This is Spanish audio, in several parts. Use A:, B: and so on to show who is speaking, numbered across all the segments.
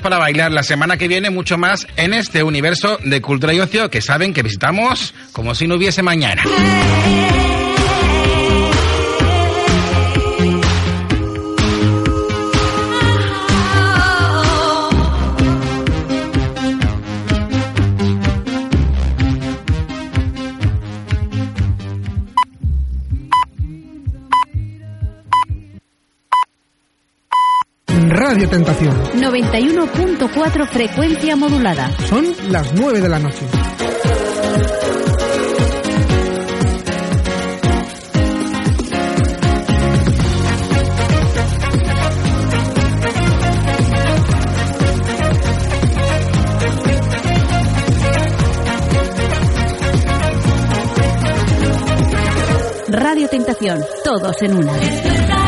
A: para bailar la semana que viene mucho más en este universo de cultura y ocio que saben que visitamos como si no hubiese mañana.
B: Radio Tentación.
C: 91.4 frecuencia modulada.
B: Son las 9 de la noche.
C: Radio Tentación, todos en una.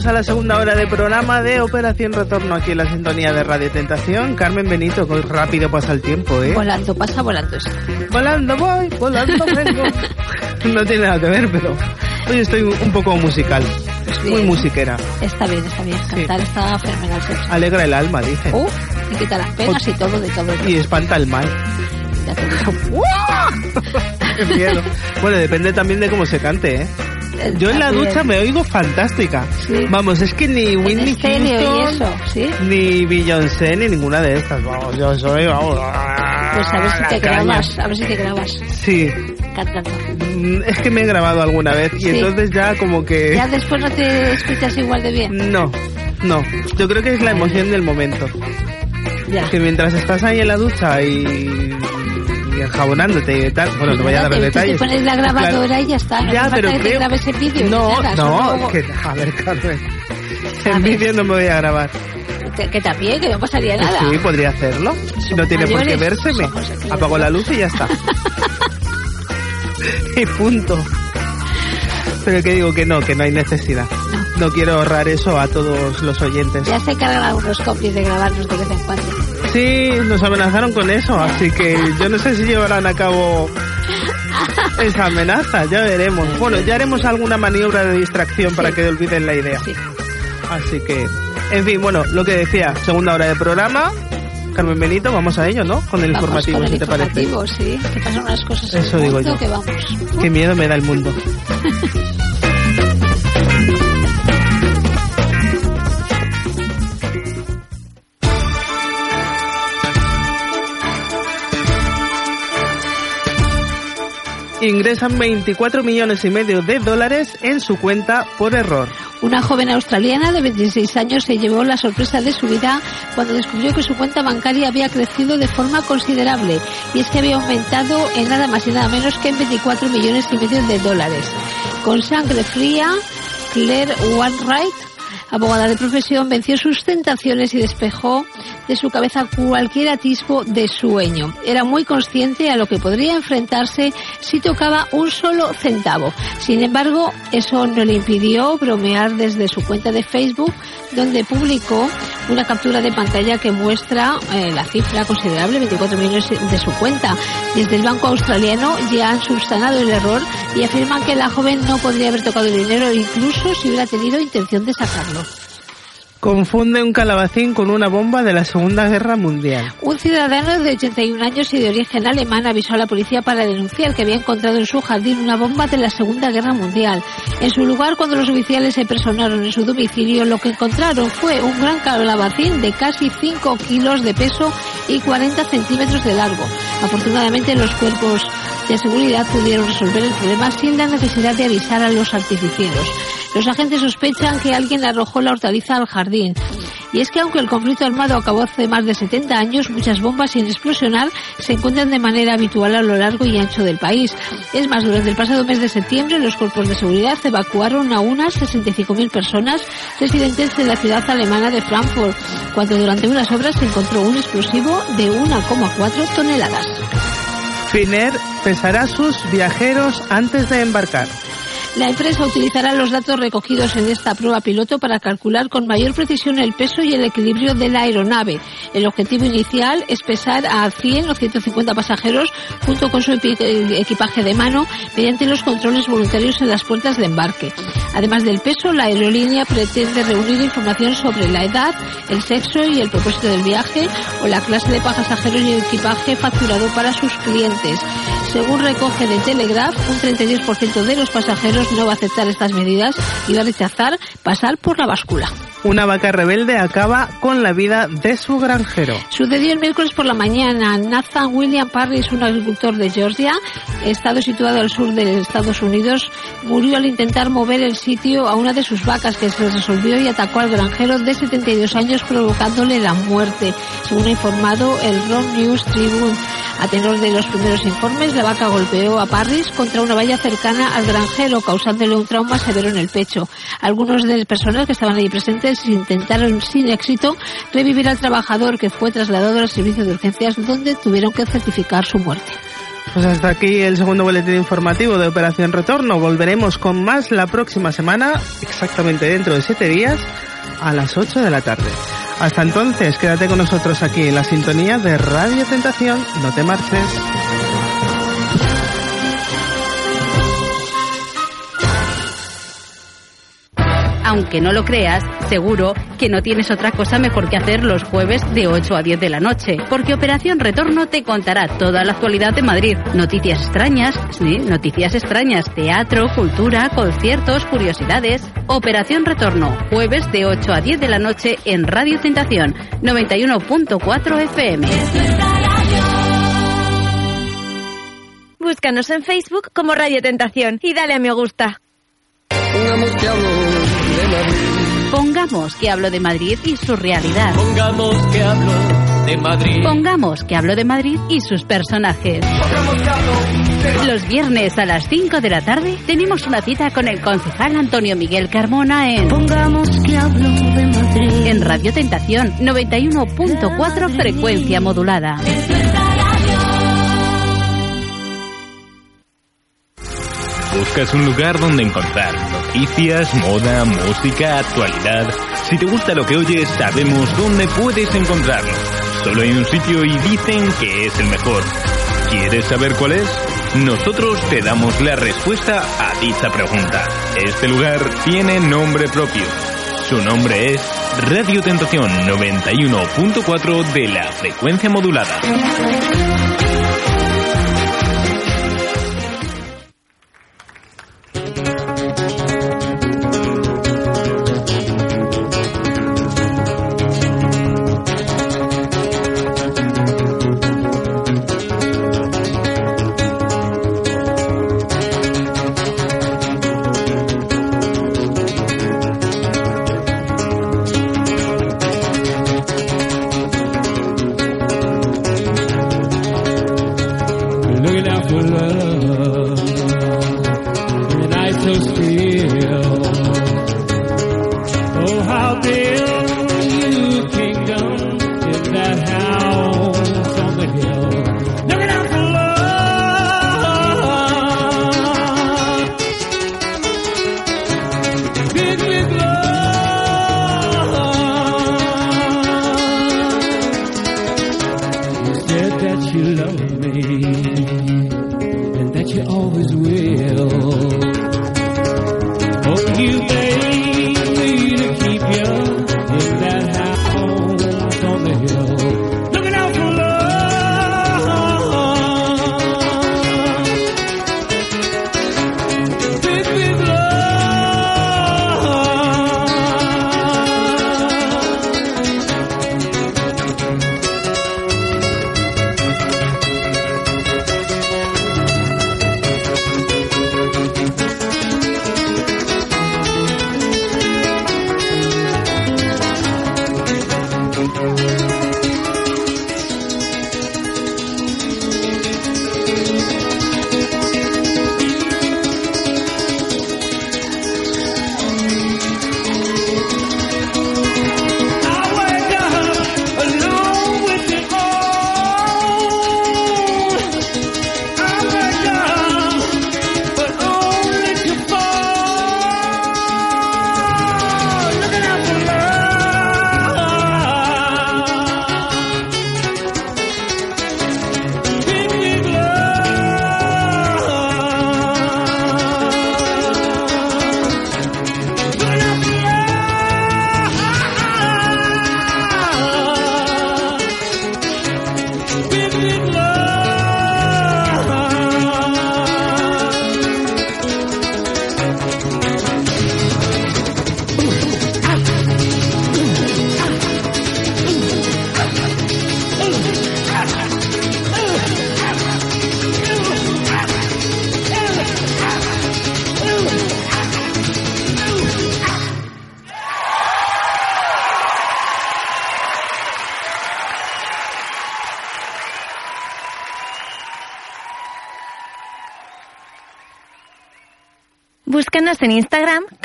D: Bienvenidos a la segunda hora de programa de Operación Retorno aquí en la sintonía de Radio Tentación. Carmen Benito, que rápido pasa el tiempo, ¿eh?
C: Volando, pasa volando.
D: Volando voy, volando vengo. no tiene nada que ver, pero hoy estoy un poco musical. Muy
C: bien.
D: musiquera.
C: Está bien, está bien. Cantar está fenomenal.
D: Alegra el alma, dice.
C: Uh, y quita las penas y todo, de todo.
D: Y espanta el mal.
C: Ya te digo.
D: Qué miedo. Bueno, depende también de cómo se cante, ¿eh? Yo en la ducha me oigo fantástica.
C: Sí.
D: Vamos, es que ni Whitney
C: estéreo y
D: Houston,
C: eso, ¿sí?
D: ni Beyoncé, ni ninguna de estas. Vamos, yo soy... Vamos,
C: Pues a ver si te
D: caña.
C: grabas, a ver si te grabas
D: Sí,
C: cantando.
D: Mm, es que me he grabado alguna vez y
C: Sí.
D: entonces ya como que...
C: Ya después no te escuchas igual de bien.
D: No, no. Yo creo que es la emoción del momento.
C: Ya.
D: Que mientras estás ahí en la ducha y, y enjabonándote y tal, bueno, no voy a dar
C: Te-
D: detalles.
C: Te pones la grabadora
D: Claro.
C: y ya está. No
D: Ya, pero
C: que te
D: creo-
C: grabes el vídeo.
D: No,
C: nada,
D: no,
C: solo-
D: que, a ver, Carmen. En vídeo no me voy a grabar.
C: Que, también, que no pasaría nada.
D: Sí, podría hacerlo. No tiene por qué vérseme. Apago la luz y ya está. y punto. Pero que digo que no, que no hay necesidad. No quiero ahorrar eso a todos los oyentes.
C: Ya se cargan algunos compis de grabarnos de vez en cuando.
D: Sí, nos amenazaron con eso, así que yo no sé si llevarán a cabo esa amenaza, ya veremos. Bueno, ya haremos alguna maniobra de distracción para
C: Sí.
D: que olviden la idea.
C: Sí.
D: Así que, en fin, bueno, lo que decía, segunda hora de programa. Carmen Benito, vamos a ello, ¿no? Con el
C: Vamos
D: informativo,
C: con el
D: si te parece.
C: informativo, sí. Que pasan unas cosas en
D: Eso
C: el
D: digo
C: mundo
D: yo.
C: que vamos.
D: Qué miedo me da el mundo. Ingresan 24 millones y medio de dólares en su cuenta por error.
C: Una joven australiana de 26 años se llevó la sorpresa de su vida cuando descubrió que su cuenta bancaria había crecido de forma considerable y es que había aumentado en nada más y nada menos que en 24 millones y medio de dólares. Con sangre fría, Claire Wainwright, abogada de profesión, venció sus tentaciones y despejó de su cabeza cualquier atisbo de sueño. Era muy consciente a lo que podría enfrentarse si tocaba un solo centavo. Sin embargo, eso no le impidió bromear desde su cuenta de Facebook, donde publicó una captura de pantalla que muestra eh, la cifra considerable, 24 millones de su cuenta. Desde el banco australiano ya han subsanado el error y afirman que la joven no podría haber tocado el dinero incluso si hubiera tenido intención de sacarlo.
D: Confunde un calabacín con una bomba de la Segunda Guerra Mundial.
C: Un ciudadano de 81 años y de origen alemán avisó a la policía para denunciar que había encontrado en su jardín una bomba de la Segunda Guerra Mundial. En su lugar, cuando los oficiales se personaron en su domicilio, lo que encontraron fue un gran calabacín de casi 5 kilos de peso y 40 centímetros de largo. Afortunadamente, los cuerpos de seguridad pudieron resolver el problema sin la necesidad de avisar a los artificieros. Los agentes sospechan que alguien arrojó la hortaliza al jardín. Y es que aunque el conflicto armado acabó hace más de 70 años, muchas bombas sin explosionar se encuentran de manera habitual a lo largo y ancho del país. Es más, durante el pasado mes de septiembre los cuerpos de seguridad evacuaron a unas 65.000 personas residentes de la ciudad alemana de Frankfurt, cuando durante unas obras se encontró un explosivo de 1,4 toneladas.
D: Finer pesará sus viajeros antes de embarcar.
C: La empresa utilizará los datos recogidos en esta prueba piloto para calcular con mayor precisión el peso y el equilibrio de la aeronave. El objetivo inicial es pesar a 100 o 150 pasajeros junto con su equipaje de mano mediante los controles voluntarios en las puertas de embarque. Además del peso, la aerolínea pretende reunir información sobre la edad, el sexo y el propósito del viaje o la clase de pasajeros y equipaje facturado para sus clientes. Según recoge de Telegraph, un 32% de los pasajeros no va a aceptar estas medidas y va a rechazar pasar por la báscula.
D: Una vaca rebelde acaba con la vida de su granjero.
C: Sucedió el miércoles por la mañana. Nathan William Parris, un agricultor de Georgia, estado situado al sur de Estados Unidos, murió al intentar mover el sitio a una de sus vacas que se resolvió y atacó al granjero de 72 años provocándole la muerte, según ha informado el Ron News Tribune. A tenor de los primeros informes, la vaca golpeó a Parris contra una valla cercana al granjero, causándole un trauma severo en el pecho. Algunos de las personas que estaban allí presentes intentaron sin éxito revivir al trabajador que fue trasladado al servicio de urgencias donde tuvieron que certificar su muerte.
D: Pues hasta aquí el segundo boletín informativo de Operación Retorno. Volveremos con más la próxima semana, exactamente dentro de siete días, a las 8 de la tarde. Hasta entonces, quédate con nosotros aquí en la sintonía de Radio Tentación. No te marches.
E: Aunque no lo creas, seguro que no tienes otra cosa mejor que hacer los jueves de 8 a 10 de la noche, porque Operación Retorno te contará toda la actualidad de Madrid, noticias extrañas, sí, noticias extrañas, teatro, cultura, conciertos, curiosidades. Operación Retorno, jueves de 8 a 10 de la noche en Radio Tentación, 91.4 FM.
F: Búscanos en Facebook como Radio Tentación y dale a me gusta.
E: Pongamos que hablo de Madrid y su realidad.
G: Pongamos que hablo de Madrid.
E: Pongamos que hablo de Madrid y sus personajes. Los viernes a las 5 de la tarde tenemos una cita con el concejal Antonio Miguel Carmona en
H: Pongamos que hablo de Madrid.
E: En Radio Tentación 91.4 frecuencia modulada.
I: Buscas un lugar donde encontrar noticias, moda, música, actualidad. Si te gusta lo que oyes, sabemos dónde puedes encontrarlo. Solo hay un sitio y dicen que es el mejor. ¿Quieres saber cuál es? Nosotros te damos la respuesta a dicha pregunta. Este lugar tiene nombre propio. Su nombre es Radio Tentación 91.4 de la frecuencia modulada.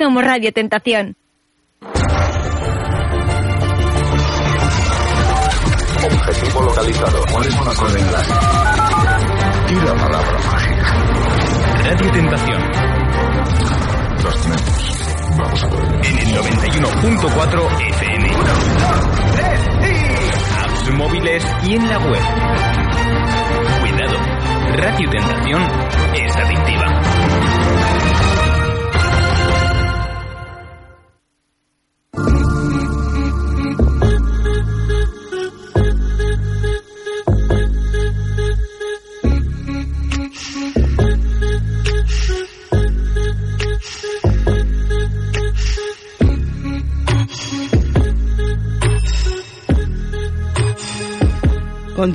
F: Como Radio Tentación.
J: Objetivo localizado. ¿Cuáles son las coordenadas? Y la palabra mágica.
I: Radio Tentación.
J: Las tenemos. Vamos a por ello.
I: En el 91.4 FM. Apps móviles y en la web. Cuidado. Radio Tentación es adictiva.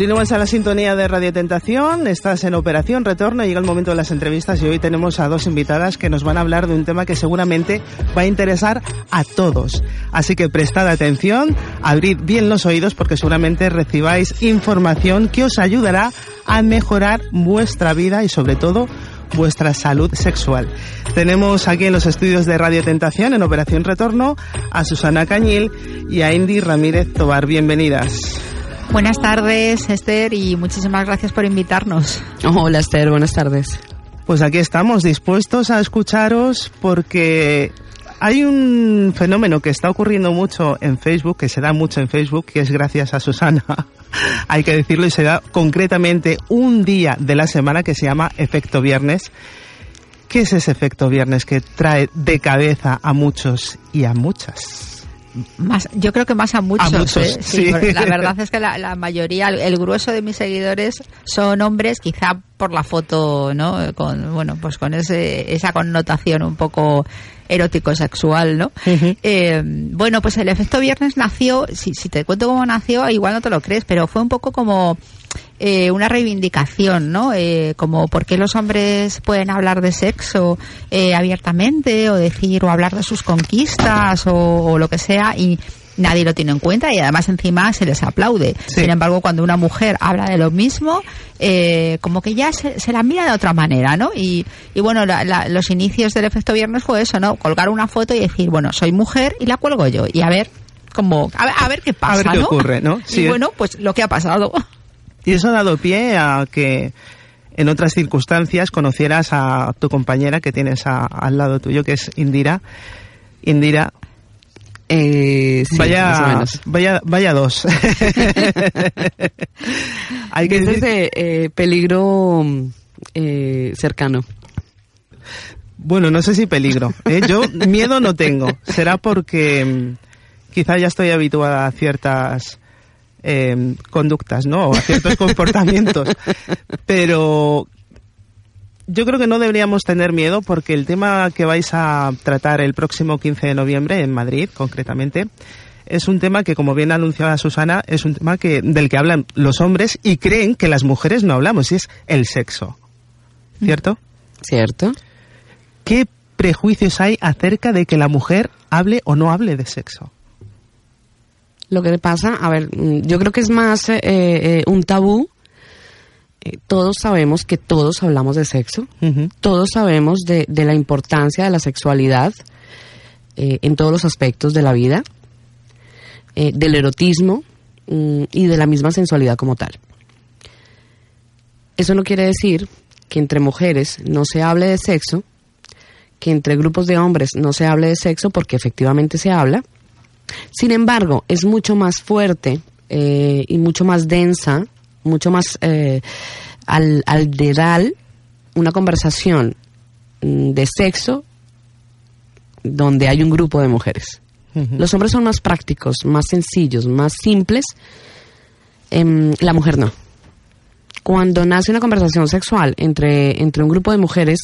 D: Continúas a la sintonía de Radio Tentación, estás en Operación Retorno, llega el momento de las entrevistas y hoy tenemos a dos invitadas que nos van a hablar de un tema que seguramente va a interesar a todos. Así que prestad atención, abrid bien los oídos porque seguramente recibáis información que os ayudará a mejorar vuestra vida y sobre todo vuestra salud sexual. Tenemos aquí en los estudios de Radio Tentación, en Operación Retorno, a Susana Cañil y a Indy Ramírez Tobar. Bienvenidas.
K: Buenas tardes, Esther, y muchísimas gracias por invitarnos.
L: Hola, Esther, buenas tardes.
D: Pues aquí estamos dispuestos a escucharos porque hay un fenómeno que está ocurriendo mucho en Facebook, que se da mucho en Facebook, que es gracias a Susana, hay que decirlo, y se da concretamente un día de la semana que se llama Efecto Viernes. ¿Qué es ese efecto viernes que trae de cabeza a muchos y a muchas?
K: Más, yo creo que más a muchos.
D: A muchos,
K: ¿eh? Sí,
D: sí.
K: porque La verdad es que la, la mayoría, el, grueso de mis seguidores son hombres, quizá por la foto, ¿no? Con, bueno, pues con ese, esa connotación un poco erótico sexual, ¿no? Eh, bueno, pues el efecto viernes nació, si, si te cuento cómo nació, igual no te lo crees, pero fue un poco como eh, una reivindicación, ¿no? Eh, como por qué los hombres pueden hablar de sexo eh, abiertamente o decir o hablar de sus conquistas o, o lo que sea y nadie lo tiene en cuenta y además encima se les aplaude.
D: Sí.
K: Sin embargo, cuando una mujer habla de lo mismo, eh, como que ya se, se la mira de otra manera, ¿no? Y, y bueno, la- la- los inicios del efecto viernes fue eso, ¿no? Colgar una foto y decir, bueno, soy mujer y la cuelgo yo y a ver cómo, a ver, a ver qué pasa,
D: A ver qué
K: ¿no?
D: ocurre, ¿no? Sí,
K: y bueno, pues lo que ha pasado.
D: Y eso ha dado pie a que en otras circunstancias conocieras a tu compañera que tienes a- al lado tuyo, que es Indira. Indira,
L: Eh, sí,
D: vaya, vaya, vaya dos. Hay que decir,
L: eh, peligro eh, cercano.
D: bueno, no sé si peligro. ¿eh? Yo miedo no tengo. Será porque mm, quizá ya estoy habituada a ciertas eh, conductas, ¿no? O a ciertos comportamientos. Pero yo creo que no deberíamos tener miedo porque el tema que vais a tratar el próximo 15 de noviembre en Madrid, concretamente, es un tema que, como bien anunciaba Susana, es un tema que, del que hablan los hombres y creen que las mujeres no hablamos, y es el sexo. ¿Cierto?
L: ¿Cierto?
D: ¿Qué prejuicios hay acerca de que la mujer hable o no hable de sexo?
L: Lo que pasa, a ver, mm, yo creo que es más eh, eh, un tabú. Eh, todos sabemos que todos hablamos de sexo. Todos sabemos de, de la importancia de la sexualidad eh, en todos los aspectos de la vida, del erotismo mm, y de la misma sensualidad como tal. Eso no quiere decir que entre mujeres no se hable de sexo, que entre grupos de hombres no se hable de sexo, porque efectivamente se habla. Sin embargo, es mucho más fuerte eh, y mucho más densa, mucho más eh, al, alderal una conversación mm, de sexo donde hay un grupo de mujeres. Los hombres son más prácticos, más sencillos, más simples. Em, la mujer no. Cuando nace una conversación sexual entre, entre un grupo de mujeres,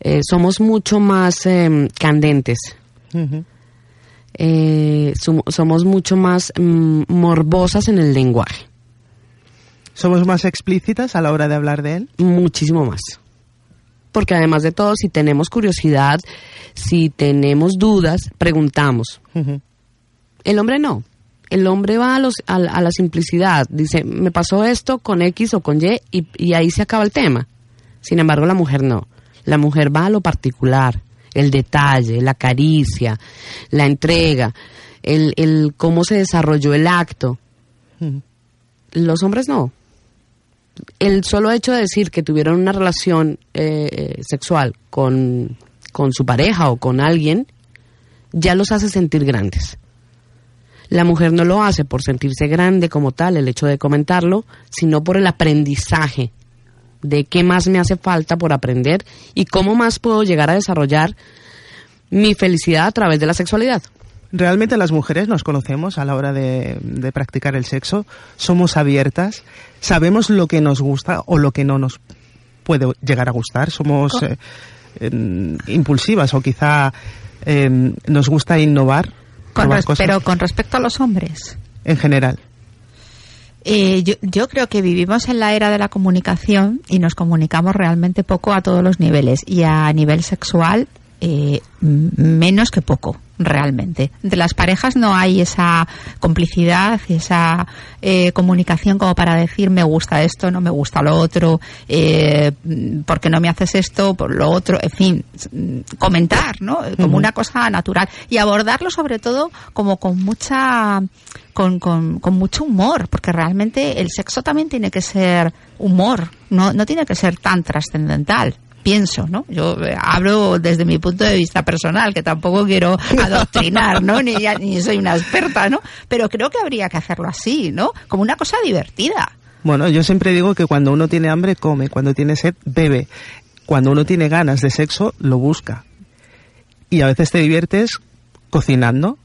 L: eh, somos mucho más em, candentes. Eh, som- somos mucho más mm, morbosas en el lenguaje.
D: ¿Somos más explícitas a la hora de hablar de él?
L: Muchísimo más. Porque además de todo, si tenemos curiosidad, si tenemos dudas, preguntamos. El hombre no. El hombre va a, los, a, la- a la simplicidad. Dice, me pasó esto con X o con Y y, y ahí se acaba el tema. Sin embargo, la mujer no. La mujer va a lo particular. El detalle, la caricia, la entrega, el, el cómo se desarrolló el acto. Los hombres no. El solo hecho de decir que tuvieron una relación eh, sexual con, con su pareja o con alguien ya los hace sentir grandes. La mujer no lo hace por sentirse grande como tal, el hecho de comentarlo, sino por el aprendizaje de qué más me hace falta por aprender y cómo más puedo llegar a desarrollar mi felicidad a través de la sexualidad.
D: Realmente las mujeres nos conocemos a la hora de, de practicar el sexo, somos abiertas, sabemos lo que nos gusta o lo que no nos puede llegar a gustar, somos eh, impulsivas o quizá em, nos gusta innovar.
K: Con
D: nuevas
K: res-
D: cosas
K: pero con respecto a los hombres.
D: en general.
K: Eh, yo, yo creo que vivimos en la era de la comunicación y nos comunicamos realmente poco a todos los niveles y a nivel sexual eh, menos que poco realmente. Entre las parejas no hay esa complicidad, esa eh, comunicación como para decir me gusta esto, no me gusta lo otro, eh, porque no me haces esto, por lo otro, en fin, comentar, ¿no? Como una cosa natural y abordarlo sobre todo como con mucha con, con, con mucho humor, porque realmente el sexo también tiene que ser humor, no, no tiene que ser tan trascendental. Pienso, ¿no? Yo eh, hablo desde mi punto de vista personal, que tampoco quiero adoctrinar, ¿no? Ni, soy una experta, ¿no? Pero creo que habría que hacerlo así, ¿no? Como una cosa divertida.
D: Bueno, yo siempre digo que cuando uno tiene hambre, come, cuando tiene sed, bebe. Cuando uno tiene ganas de sexo, lo busca. Y a veces te diviertes cocinando,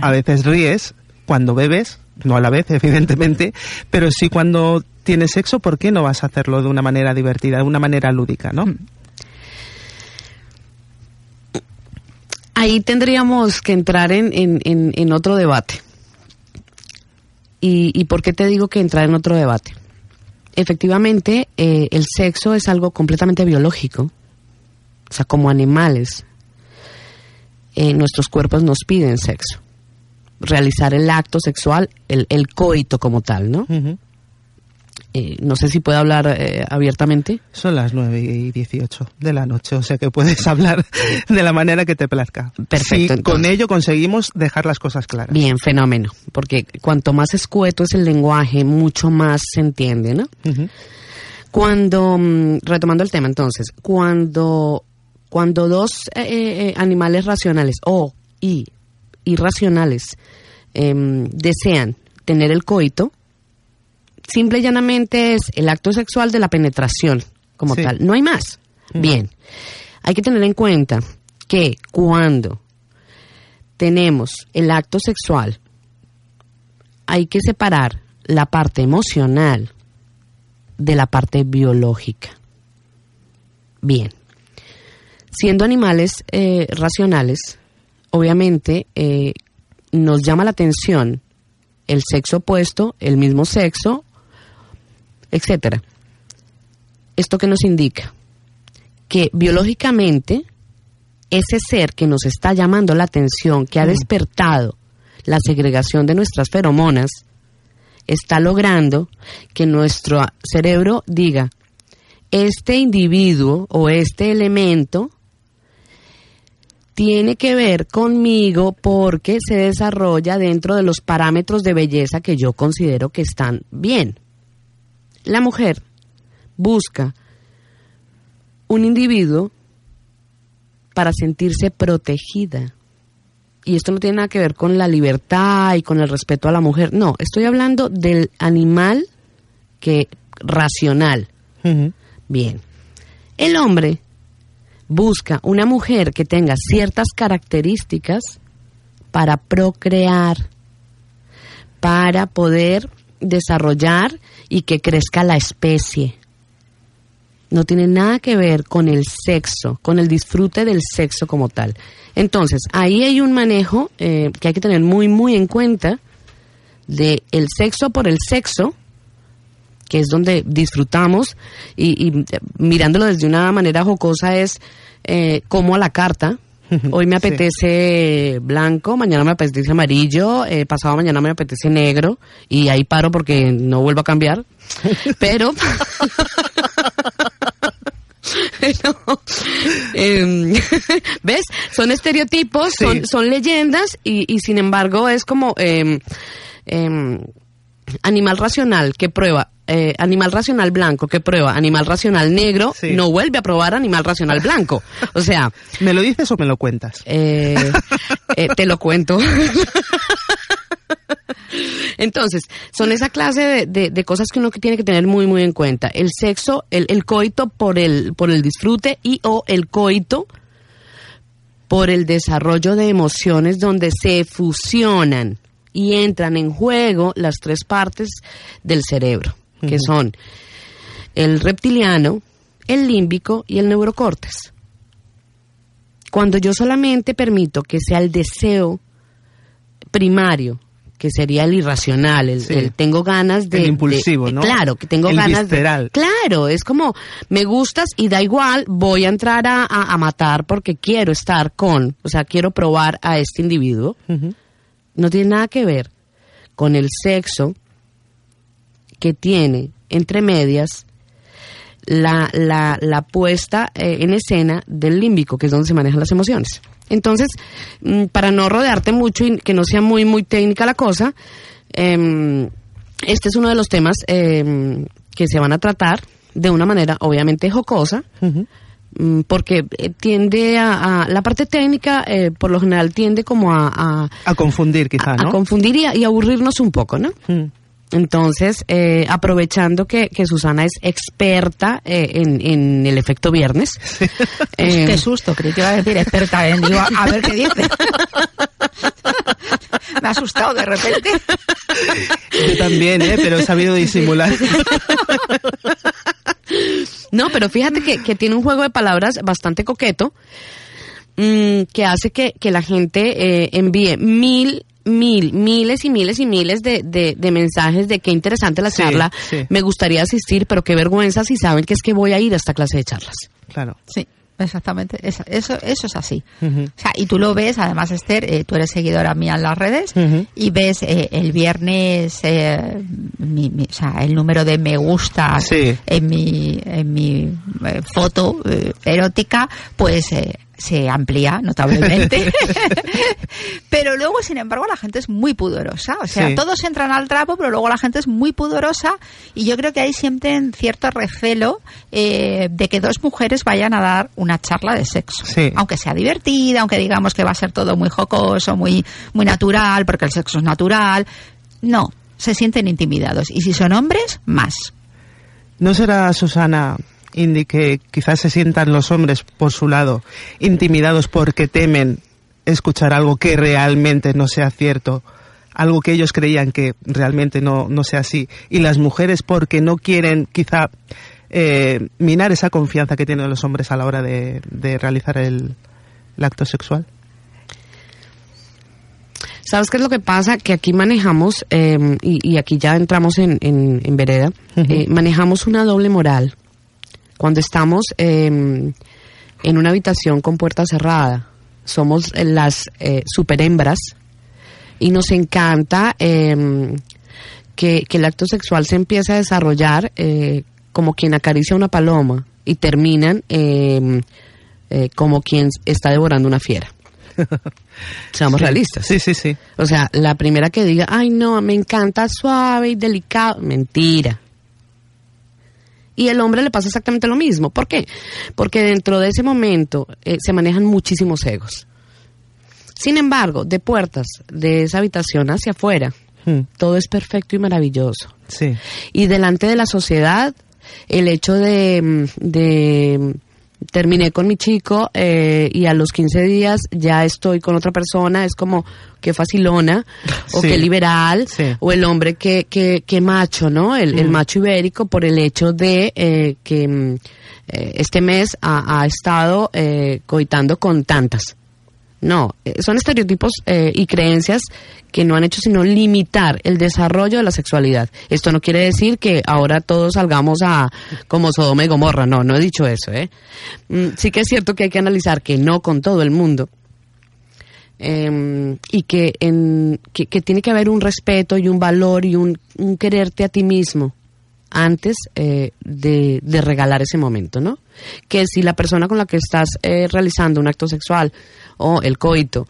D: a veces ríes cuando bebes, no a la vez, evidentemente, pero sí cuando tienes sexo, ¿por qué no vas a hacerlo de una manera divertida, de una manera lúdica, no?
L: Ahí tendríamos que entrar en, en, en, en otro debate. ¿Y, ¿Y por qué te digo que entrar en otro debate? Efectivamente, eh, el sexo es algo completamente biológico. O sea, como animales, eh, nuestros cuerpos nos piden sexo. Realizar el acto sexual, el, el coito como tal, ¿no? Eh, no sé si puedo hablar eh, abiertamente.
D: Son las 9 y 18 de la noche, o sea que puedes hablar de la manera que te plazca.
L: Perfecto,
D: Sí, con ello conseguimos dejar las cosas claras.
L: Bien, fenómeno. Porque cuanto más escueto es el lenguaje, mucho más se entiende, ¿no? Cuando, mm, retomando el tema entonces, cuando, cuando dos eh, eh, animales racionales o y irracionales em, desean tener el coito, simple y llanamente es el acto sexual de la penetración como
M: Sí.
L: tal. No hay más. Bien. Hay que tener en cuenta que cuando tenemos el acto sexual, hay que separar la parte emocional de la parte biológica. Bien. Siendo animales eh, racionales, obviamente eh, nos llama la atención el sexo opuesto, el mismo sexo, etcétera. ¿Esto qué nos indica? Que biológicamente ese ser que nos está llamando la atención, que ha despertado la segregación de nuestras feromonas, está logrando que nuestro cerebro diga, este individuo o este elemento tiene que ver conmigo porque se desarrolla dentro de los parámetros de belleza que yo considero que están bien. La mujer busca un individuo para sentirse protegida. Y esto no tiene nada que ver con la libertad y con el respeto a la mujer. No, estoy hablando del animal que racional. Bien. El hombre busca una mujer que tenga ciertas características para procrear, para poder desarrollar y que crezca la especie. No tiene nada que ver con el sexo, con el disfrute del sexo como tal. Entonces, ahí hay un manejo eh, que hay que tener muy, muy en cuenta de el sexo por el sexo, que es donde disfrutamos y, y, eh, mirándolo desde una manera jocosa es eh, como a la carta. Hoy me
D: Sí.
L: apetece blanco, mañana me apetece amarillo, eh, pasado mañana me apetece negro y ahí paro porque no vuelvo a cambiar. Pero em, ¿ves? Son estereotipos,
D: Sí.
L: son, son leyendas y, y sin embargo es como em, animal racional que prueba. Eh, animal racional blanco que prueba animal racional negro
D: Sí.
L: no vuelve a probar animal racional blanco o sea
D: ¿Me lo dices o me lo cuentas?
L: eh, eh, te lo cuento. Entonces, son esa clase de, de- de cosas que uno que tiene que tener muy, muy en cuenta. El sexo, el, el coito por el, por el disfrute y o el coito por el desarrollo de emociones donde se fusionan y entran en juego las tres partes del cerebro, que son el reptiliano, el límbico y el neurocórtex. Cuando yo solamente permito que sea el deseo primario, que sería el irracional, el,
D: Sí.
L: el tengo ganas de...
D: El impulsivo,
L: de-
D: ¿no?
L: Claro, que tengo
D: El
L: ganas
D: visceral.
L: de... Claro, es como, me gustas y da igual, voy a entrar a, a- a matar porque quiero estar con, o sea, quiero probar a este individuo. No tiene nada que ver con el sexo que tiene entre medias la, la, la puesta eh, en escena del límbico, que es donde se manejan las emociones. Entonces, mm, para no rodearte mucho y que no sea muy, muy técnica la cosa, em, este es uno de los temas em, que se van a tratar de una manera obviamente jocosa, mm, porque eh, tiende a, a- la parte técnica eh, por lo general tiende como a, a,
D: A confundir, quizá,
L: a- a confundir y, a- y aburrirnos un poco, ¿no?
D: Mm.
L: Entonces, eh, aprovechando que, que Susana es experta eh, en, en el efecto viernes, eh,
K: Qué susto, creí que iba a decir experta en. Digo, a ver qué dice. Me ha asustado de repente.
D: Yo también, ¿eh? Pero he sabido disimular.
L: no, pero fíjate que, que tiene un juego de palabras bastante coqueto mm, que hace que, que la gente eh, envíe mil, mil, miles y miles y miles de, de, de mensajes de qué interesante la
D: Sí,
L: charla,
D: sí.
L: me gustaría asistir, pero qué vergüenza si saben que es que voy a ir a esta clase de charlas.
D: Claro.
K: Sí, exactamente. Eso, eso, eso es así. O sea, y tú lo ves, además, Esther, eh, tú eres seguidora mía en las redes y ves eh, el viernes, eh, mi- mi- o sea, el número de me gusta
D: Sí.
K: en mi, en mi eh, foto eh, erótica, pues eh, se amplía notablemente. pero luego, sin embargo, la gente es muy pudorosa. O sea,
D: Sí.
K: todos entran al trapo, pero luego la gente es muy pudorosa y yo creo que hay siempre cierto recelo eh, de que dos mujeres vayan a dar una charla de sexo.
D: Sí.
K: Aunque sea divertida, aunque digamos que va a ser todo muy jocoso, muy, muy natural, porque el sexo es natural. No, se sienten intimidados. Y si son hombres, más.
D: ¿No será, Susana, Indy, que quizás se sientan los hombres por su lado intimidados porque temen escuchar algo que realmente no sea cierto? Algo que ellos creían que realmente no, no sea así. Y las mujeres porque no quieren quizá eh, minar esa confianza que tienen los hombres a la hora de, de realizar el, el acto sexual.
L: ¿Sabes qué es lo que pasa? Que aquí manejamos, eh, y, y aquí ya entramos en, en, en vereda, eh, manejamos una doble moral. Cuando estamos eh, en una habitación con puerta cerrada, somos las eh, superhembras y nos encanta eh, que, que el acto sexual se empiece a desarrollar eh, como quien acaricia una paloma y terminan eh, eh, como quien está devorando una fiera. Seamos
D: Sí.
L: realistas.
D: Sí, sí, sí.
L: O sea, la primera que diga, ay no, me encanta suave y delicado, mentira. Y el hombre le pasa exactamente lo mismo. ¿Por qué? Porque dentro de ese momento eh, se manejan muchísimos egos. Sin embargo, de puertas de esa habitación hacia afuera,
D: Mm,
L: todo es perfecto y maravilloso.
D: Sí.
L: Y delante de la sociedad, el hecho de, mm, de terminé con mi chico eh, y a los 15 días ya estoy con otra persona, es como que facilona o
D: Sí.
L: que liberal
D: Sí.
L: o el hombre que, que, que macho, ¿no? El, el macho ibérico por el hecho de eh, que mm, eh, este mes ha, ha estado eh, coitando con tantas. No, eh, son estereotipos eh, y creencias que no han hecho sino limitar el desarrollo de la sexualidad. Esto no quiere decir que ahora todos salgamos a como Sodoma y Gomorra, no, no he dicho eso, ¿eh? Mm, sí que es cierto que hay que analizar que no con todo el mundo eh, y que, en, que, que tiene que haber un respeto y un valor y un, un quererte a ti mismo antes eh, de, de regalar ese momento, ¿no? Que si la persona con la que estás eh, realizando un acto sexual o el coito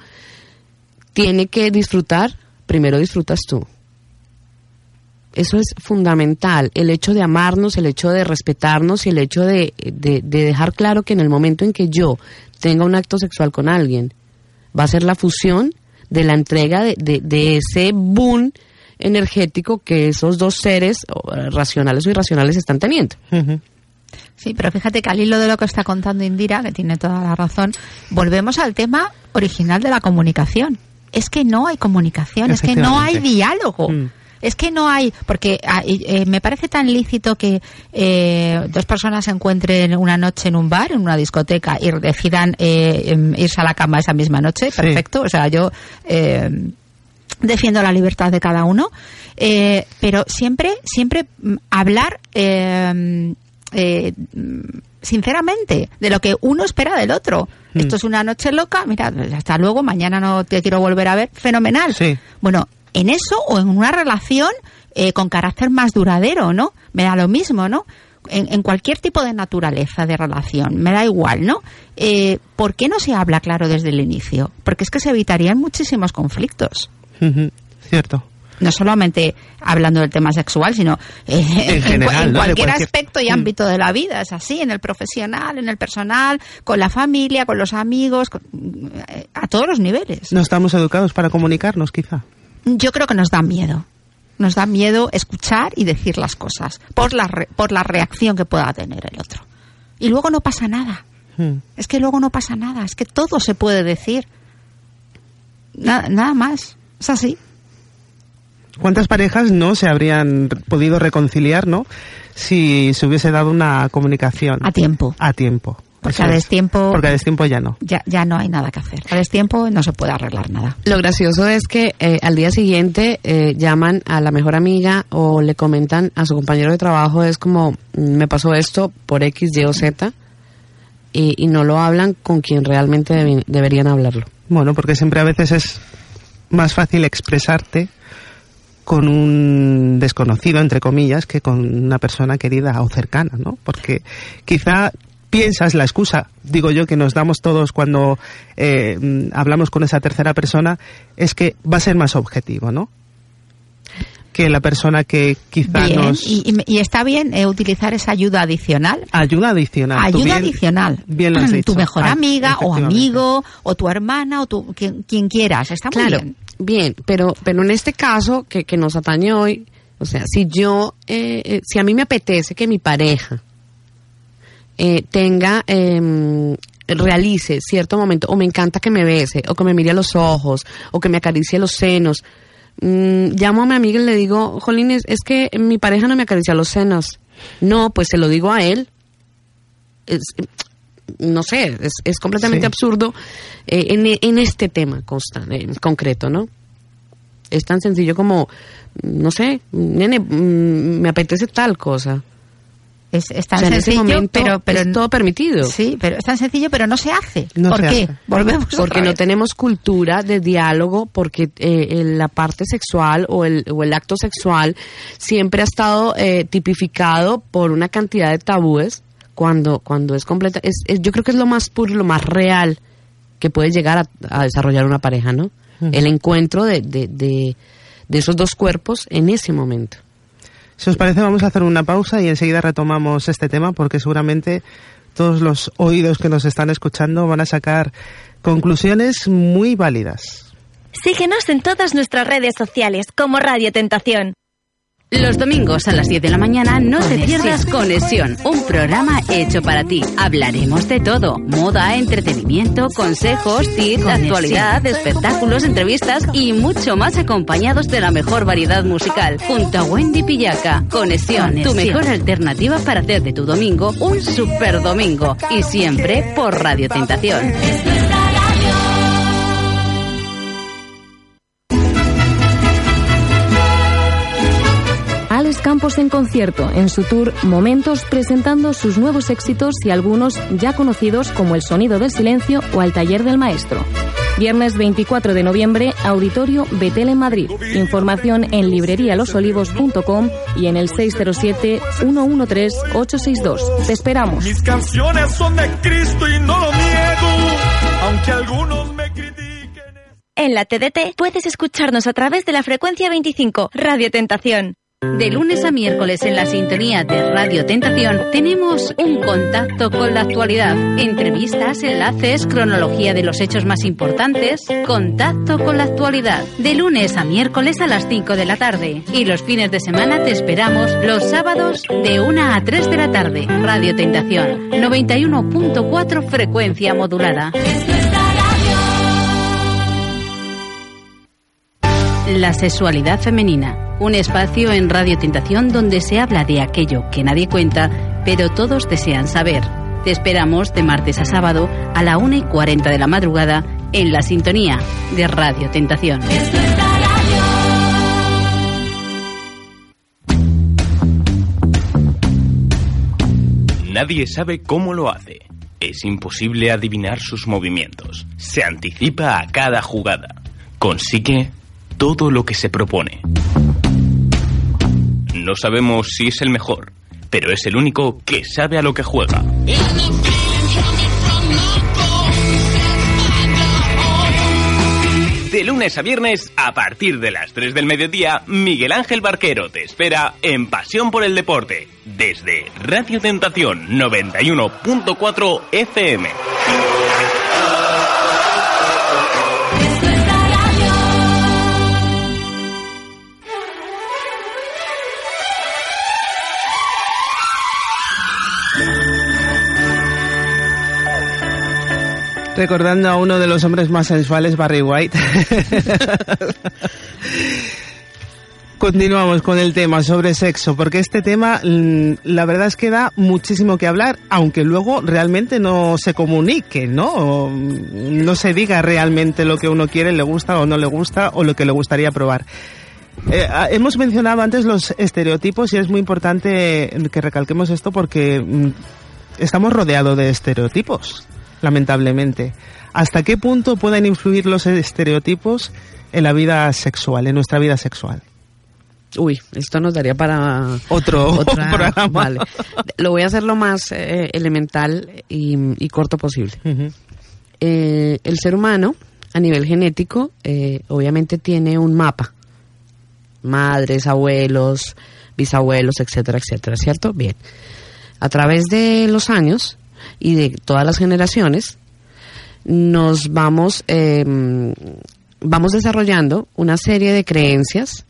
L: tiene que disfrutar, primero disfrutas tú. Eso es fundamental, el hecho de amarnos, el hecho de respetarnos y el hecho de, de- de dejar claro que en el momento en que yo tenga un acto sexual con alguien, va a ser la fusión de la entrega de, de- ese boom energético que esos dos seres racionales o irracionales están teniendo.
K: Sí, pero fíjate que al hilo de lo que está contando Indira, que tiene toda la razón, volvemos al tema original de la comunicación. Es que no hay comunicación, es que no hay diálogo.
D: Mm.
K: Es que no hay, porque ah, eh, me parece tan lícito que eh, dos personas se encuentren una noche en un bar, en una discoteca, y decidan eh, em, irse a la cama esa misma noche.
D: Sí.
K: Perfecto. O sea, yo eh, defiendo la libertad de cada uno, eh, pero siempre, siempre mm, hablar eh, eh, sinceramente de lo que uno espera del otro.
D: Mm.
K: Esto es una noche loca, mira, hasta luego, mañana no te quiero volver a ver, fenomenal.
D: Sí.
K: Bueno, en eso o en una relación eh, con carácter más duradero, ¿no? Me da lo mismo, ¿no? En, en cualquier tipo de naturaleza de relación, me da igual, ¿no? Eh, ¿Por qué no se habla claro desde el inicio? Porque es que se evitarían muchísimos conflictos.
D: Cierto.
K: No solamente hablando del tema sexual, sino eh, en,
D: general,
K: en cualquier,
D: cualquier-
K: aspecto y
D: Mm.
K: ámbito de la vida. Es así, en el profesional, en el personal, con la familia, con los amigos, con- eh, a todos los niveles.
D: No estamos educados para comunicarnos, quizá.
K: Yo creo que nos da miedo. Nos da miedo escuchar y decir las cosas por la, re- por la reacción que pueda tener el otro. Y luego no pasa nada.
D: Mm.
K: Es que luego no pasa nada. Es que todo se puede decir. Na- nada más. Es así.
D: ¿Cuántas parejas no se habrían podido reconciliar, no? Si se hubiese dado una comunicación.
K: A tiempo.
D: A tiempo.
K: Porque a
D: es.
K: destiempo-
D: Porque a destiempo ya no.
K: Ya, ya no hay nada que hacer. A destiempo no se puede arreglar nada.
L: Lo gracioso es que eh, al día siguiente eh, llaman a la mejor amiga o le comentan a su compañero de trabajo, es como, "Mm, me pasó esto por X, Y o Z, y, y no lo hablan con quien realmente deberían hablarlo.
D: Bueno, porque siempre a veces es más fácil expresarte con un desconocido, entre comillas, que con una persona querida o cercana, ¿no? Porque quizá piensas la excusa, digo yo, que nos damos todos cuando eh, hablamos con esa tercera persona, es que va a ser más objetivo, ¿no? Que la persona que quizá
K: Bien,
D: nos...
K: y, y- está bien eh, utilizar esa ayuda adicional.
D: Ayuda adicional.
K: Ayuda
D: bien-
K: adicional.
D: Bien lo has dicho.
K: Tu mejor
D: Ah,
K: amiga o amigo o tu hermana o tu, quien, quien quieras. Está muy
L: Claro,
K: bien.
L: Bien, pero, pero en este caso que, que nos atañe hoy, o sea, si yo, eh, eh, si a mí me apetece que mi pareja eh, tenga, eh, realice cierto momento, o me encanta que me bese, o que me mire a los ojos, o que me acaricie los senos, mm, llamo a mi amiga y le digo, Jolín, es, que mi pareja no me acaricia los senos. No, pues se lo digo a él. No sé, es, es completamente
D: Sí.
L: absurdo eh, en, en este tema constan- en concreto, ¿no? Es tan sencillo como, no sé, nene, mm, me apetece tal cosa.
K: Es, es tan
L: O sea, en ese
K: sencillo,
L: momento
K: pero, pero
L: es todo permitido.
K: Sí, pero es tan sencillo, pero no se hace.
D: No
K: ¿Por
D: se
K: qué?
D: hace.
K: Volvemos
L: Porque
K: otra
L: no tenemos cultura de diálogo, porque eh, el- la parte sexual o el, o el acto sexual siempre ha estado eh, tipificado por una cantidad de tabúes cuando, cuando es completa. Es, es- yo creo que es lo más puro y lo más real que puede llegar a, a desarrollar una pareja, ¿no? El encuentro de, de, de, de esos dos cuerpos en ese momento.
D: Si os parece, vamos a hacer una pausa y enseguida retomamos este tema porque seguramente todos los oídos que nos están escuchando van a sacar conclusiones muy válidas.
F: Síguenos en todas nuestras redes sociales como Radio Tentación.
N: Los domingos a las 10 de la mañana no te pierdas Conexión, un programa hecho para ti. Hablaremos de todo, moda, entretenimiento, consejos, tips, actualidad, espectáculos, entrevistas y mucho más acompañados de la mejor variedad musical. Junto a Wendy Pillaca, Conexión, tu mejor alternativa para hacer de tu domingo un super domingo. Y siempre por Radio Tentación.
M: Campos en concierto, en su tour Momentos, presentando sus nuevos éxitos y algunos ya conocidos como El Sonido del Silencio o El Taller del Maestro. Viernes 24 de noviembre, Auditorio Betel en Madrid. Información en librerialosolivos.com y en el 607-113-862. Te esperamos.
O: Mis canciones son de Cristo y no lo niego, aunque algunos me critiquen.
F: En la TDT puedes escucharnos a través de la frecuencia 25, Radio Tentación.
E: De lunes a miércoles en la sintonía de Radio Tentación tenemos un contacto con la actualidad. Entrevistas, enlaces, cronología de los hechos más importantes. Contacto con la actualidad. De lunes a miércoles a las 5 de la tarde. Y los fines de semana te esperamos los sábados de 1 a 3 de la tarde. Radio Tentación. 91.4 frecuencia modulada. La sexualidad femenina, un espacio en Radio Tentación donde se habla de aquello que nadie cuenta, pero todos desean saber. Te esperamos de martes a sábado a la 1 y 40 de la madrugada en la sintonía de Radio Tentación.
I: Nadie sabe cómo lo hace. Es imposible adivinar sus movimientos. Se anticipa a cada jugada. Consigue todo lo que se propone. No sabemos si es el mejor, pero es el único que sabe a lo que juega. De lunes a viernes, a partir de las 3 del mediodía, Miguel Ángel Barquero te espera en Pasión por el Deporte, desde Radio Tentación 91.4 FM.
D: Recordando a uno de los hombres más sensuales, Barry White. Continuamos con el tema sobre sexo, porque este tema, mm, la verdad es que da muchísimo que hablar, aunque luego realmente no se comunique, ¿no? O, mm, no se diga realmente lo que uno quiere, le gusta o no le gusta, o lo que le gustaría probar. Eh, hemos mencionado antes los estereotipos y es muy importante que recalquemos esto porque mm, estamos rodeados de estereotipos, lamentablemente. ¿Hasta qué punto pueden influir los estereotipos en la vida sexual, en nuestra vida sexual?
L: Uy, esto nos daría para
D: otro
L: otra-
D: programa.
L: Vale. Lo voy a hacer lo más eh, elemental y, y corto posible. Eh, el ser humano, a nivel genético, eh, obviamente tiene un mapa. Madres, abuelos, bisabuelos, etcétera, etcétera, ¿cierto? Bien. A través de los años y de todas las generaciones, nos vamos, eh, vamos desarrollando una serie de creencias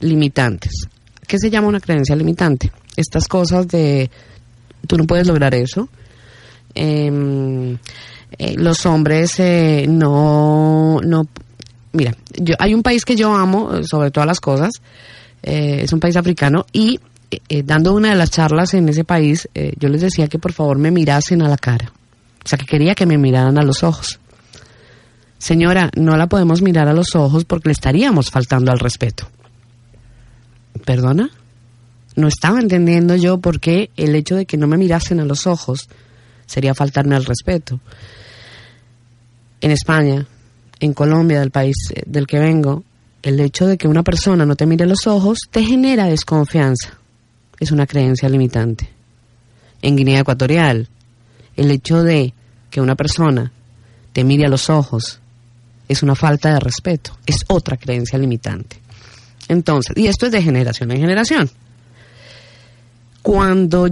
L: limitantes. ¿Qué se llama una creencia limitante? Estas cosas de tú no puedes lograr eso. Em, eh, los hombres eh, no, no. Mira, yo, hay un país que yo amo eh, sobre todas las cosas. es un país africano y eh, eh, dando una de las charlas en ese país, eh, yo les decía que por favor me mirasen a la cara. O sea, que quería que me miraran a los ojos. Señora, no la podemos mirar a los ojos porque le estaríamos faltando al respeto. ¿Perdona? No estaba entendiendo yo por qué el hecho de que no me mirasen a los ojos sería faltarme al respeto. En España, en Colombia, del país del que vengo, el hecho de que una persona no te mire a los ojos te genera desconfianza. Es una creencia limitante. En Guinea Ecuatorial, el hecho de que una persona te mire a los ojos es una falta de respeto, es otra creencia limitante. Entonces, y esto es de generación en generación. Cuando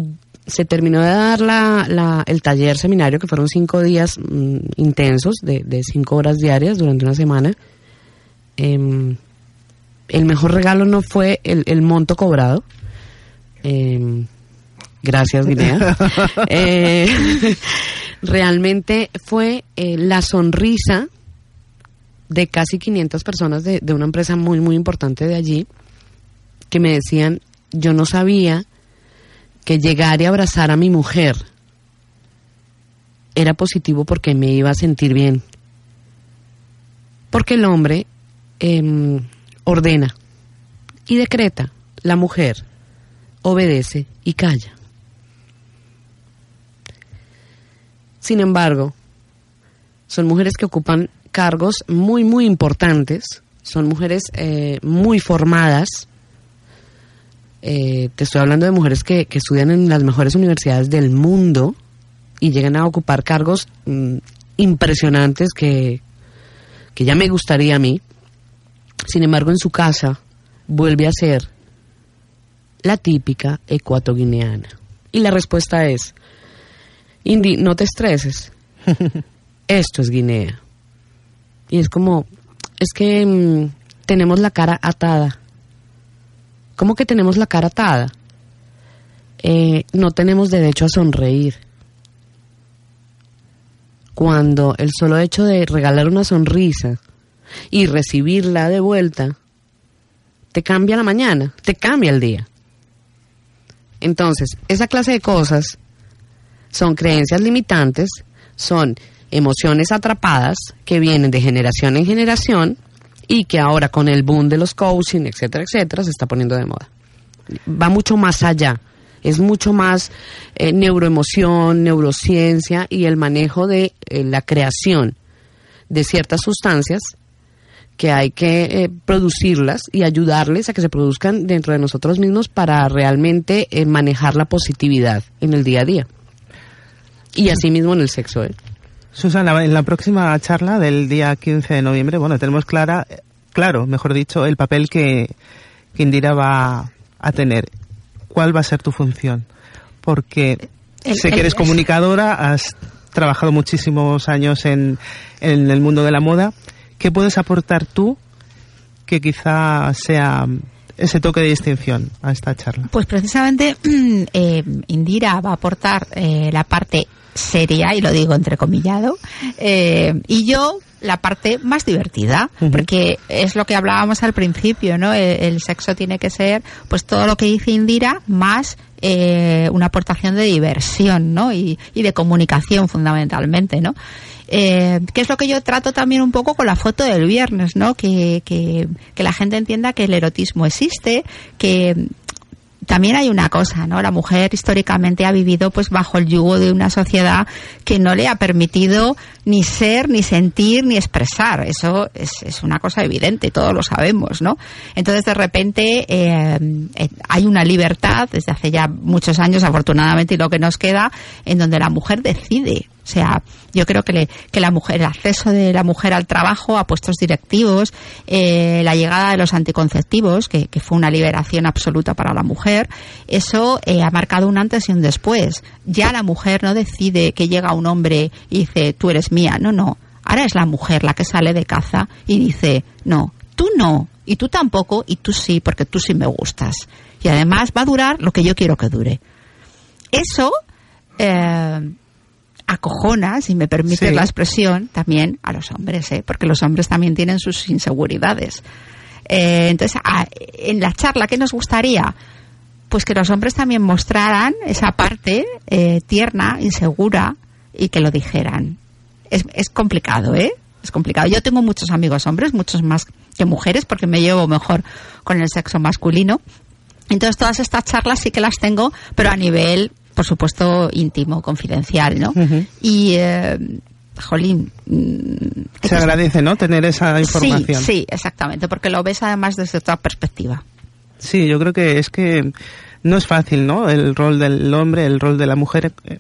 L: se terminó de dar la, el taller seminario, que fueron cinco días mm, intensos, de, cinco horas diarias durante una semana, em, el mejor regalo no fue el monto cobrado. Em, gracias, Guinea. Eh, realmente fue eh, la sonrisa de casi 500 personas de, de una empresa muy, muy importante de allí, que me decían, yo no sabía que llegar y abrazar a mi mujer era positivo porque me iba a sentir bien. Porque el hombre em, ordena y decreta, la mujer obedece y calla. Sin embargo, son mujeres que ocupan cargos muy, muy importantes. Son mujeres eh, muy formadas. Eh, te estoy hablando de mujeres que, que estudian en las mejores universidades del mundo y llegan a ocupar cargos mm, impresionantes que, que ya me gustaría a mí. Sin embargo, en su casa vuelve a ser la típica ecuatoguineana. Y la respuesta es, Indy, no te estreses. Esto es Guinea. Y es como, es que mm, tenemos la cara atada. ¿Cómo que tenemos la cara atada? Eh, no tenemos derecho a sonreír. Cuando el solo hecho de regalar una sonrisa y recibirla de vuelta te cambia la mañana, te cambia el día. Entonces, esa clase de cosas son creencias limitantes, son emociones atrapadas que vienen de generación en generación y que ahora con el boom de los coaching, etcétera, etcétera, se está poniendo de moda. Va mucho más allá. Es mucho más eh, neuroemoción, neurociencia y el manejo de eh, la creación de ciertas sustancias que hay que eh, producirlas y ayudarles a que se produzcan dentro de nosotros mismos para realmente eh, manejar la positividad en el día a día. Y así mismo en el sexo. ¿eh?
D: Susana, en la próxima charla del día 15 de noviembre, bueno, tenemos clara, claro, mejor dicho, el papel que, que Indira va a tener. ¿Cuál va a ser tu función? Porque
K: El-
D: sé que
K: el-
D: eres comunicadora, has trabajado muchísimos años en, en el mundo de la moda. ¿Qué puedes aportar tú que quizá sea ese toque de distinción a esta charla?
K: Pues precisamente eh, Indira va a aportar eh, la parte seria, y lo digo entrecomillado, eh, y yo la parte más divertida, porque es lo que hablábamos al principio, ¿no? El, el sexo tiene que ser, pues todo lo que dice Indira, más eh, una aportación de diversión, ¿no? Y, y de comunicación fundamentalmente, ¿no? Eh, que es lo que yo trato también un poco con la foto del viernes, ¿no? Que, que, que la gente entienda que el erotismo existe, que también hay una cosa, ¿no? La mujer históricamente ha vivido pues bajo el yugo de una sociedad que no le ha permitido ni ser, ni sentir, ni expresar. Eso es, es una cosa evidente, todos lo sabemos, ¿no? Entonces de repente eh, eh, hay una libertad desde hace ya muchos años, afortunadamente, y lo que nos queda, en donde la mujer decide. O sea, yo creo que, le- que la mujer, el acceso de la mujer al trabajo, a puestos directivos, eh, la llegada de los anticonceptivos, que, que fue una liberación absoluta para la mujer, eso eh, ha marcado un antes y un después. Ya la mujer no decide que llega un hombre y dice, tú eres mía. No, no. Ahora es la mujer la que sale de caza y dice, no, tú no, y tú tampoco, y tú sí, porque tú sí me gustas. Y además va a durar lo que yo quiero que dure. Eso eh, acojona, si me permite
D: Sí.
K: la expresión, también a los hombres, ¿eh? porque los hombres también tienen sus inseguridades. Eh, entonces, a- en la charla, ¿qué nos gustaría? Pues que los hombres también mostraran esa parte eh, tierna, insegura y que lo dijeran. Es, es complicado, ¿eh? Es complicado. Yo tengo muchos amigos hombres, muchos más que mujeres, porque me llevo mejor con el sexo masculino. Entonces, todas estas charlas sí que las tengo, pero a nivel, por supuesto, íntimo, confidencial, ¿no? Y, eh, jolín. mm,
D: Se agradece, ¿no? Tener esa información.
K: Sí, sí, exactamente, porque lo ves además desde otra perspectiva.
D: Sí, yo creo que es que no es fácil, ¿no? El rol del hombre, el rol de la mujer, eh,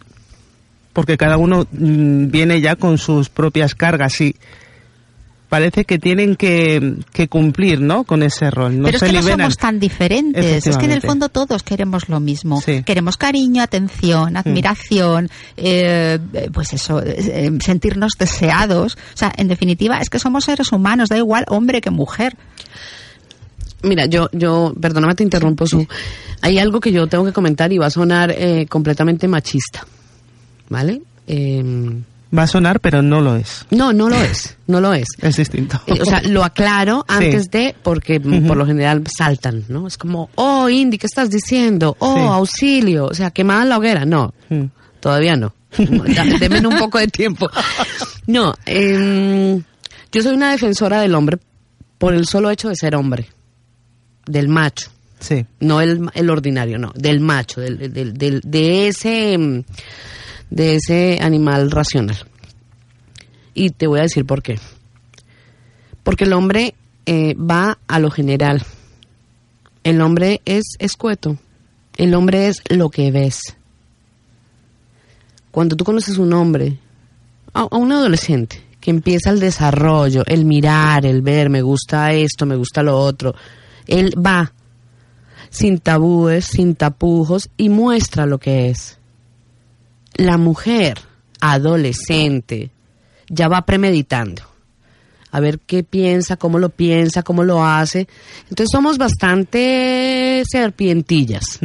D: porque cada uno mm, viene ya con sus propias cargas y parece que tienen que, que cumplir, ¿no? Con ese rol. No
K: Pero es
D: se
K: que no somos tan diferentes. Es que en el fondo todos queremos lo mismo.
D: Sí. Mm.
K: Queremos cariño, atención, admiración, eh, eh, pues eso, eh, sentirnos deseados. O sea, en definitiva, es que somos seres humanos, da igual hombre que mujer.
L: Mira, yo, yo, perdóname, te interrumpo, Su. Hay algo que yo tengo que comentar y va a sonar eh, completamente machista, ¿vale? Eh,
D: Va a sonar, pero no lo es.
L: no, no lo es, no lo es.
D: Es distinto.
L: Eh, o sea, lo aclaro
D: Sí.
L: antes de, porque mm, por lo general saltan, ¿no? Es como, oh, Indy, ¿qué estás diciendo? Oh,
D: Sí.
L: auxilio, o sea, quemada la hoguera. No,
D: Mm.
L: todavía no. Ya, Denme un poco de tiempo. No, em, yo soy una defensora del hombre por el solo hecho de ser hombre, del macho.
D: Sí.
L: No el, el ordinario, no, del macho, del, del- del- de ese mm, de ese animal racional. Y te voy a decir por qué. Porque el hombre eh, va a lo general. El hombre es escueto. El hombre es lo que ves. Cuando tú conoces un hombre, a, a un adolescente, que empieza el desarrollo, el mirar, el ver, me gusta esto, me gusta lo otro, él va sin tabúes, sin tapujos y muestra lo que es. La mujer adolescente ya va premeditando. A ver qué piensa, cómo lo piensa, cómo lo hace. Entonces somos bastante serpientillas.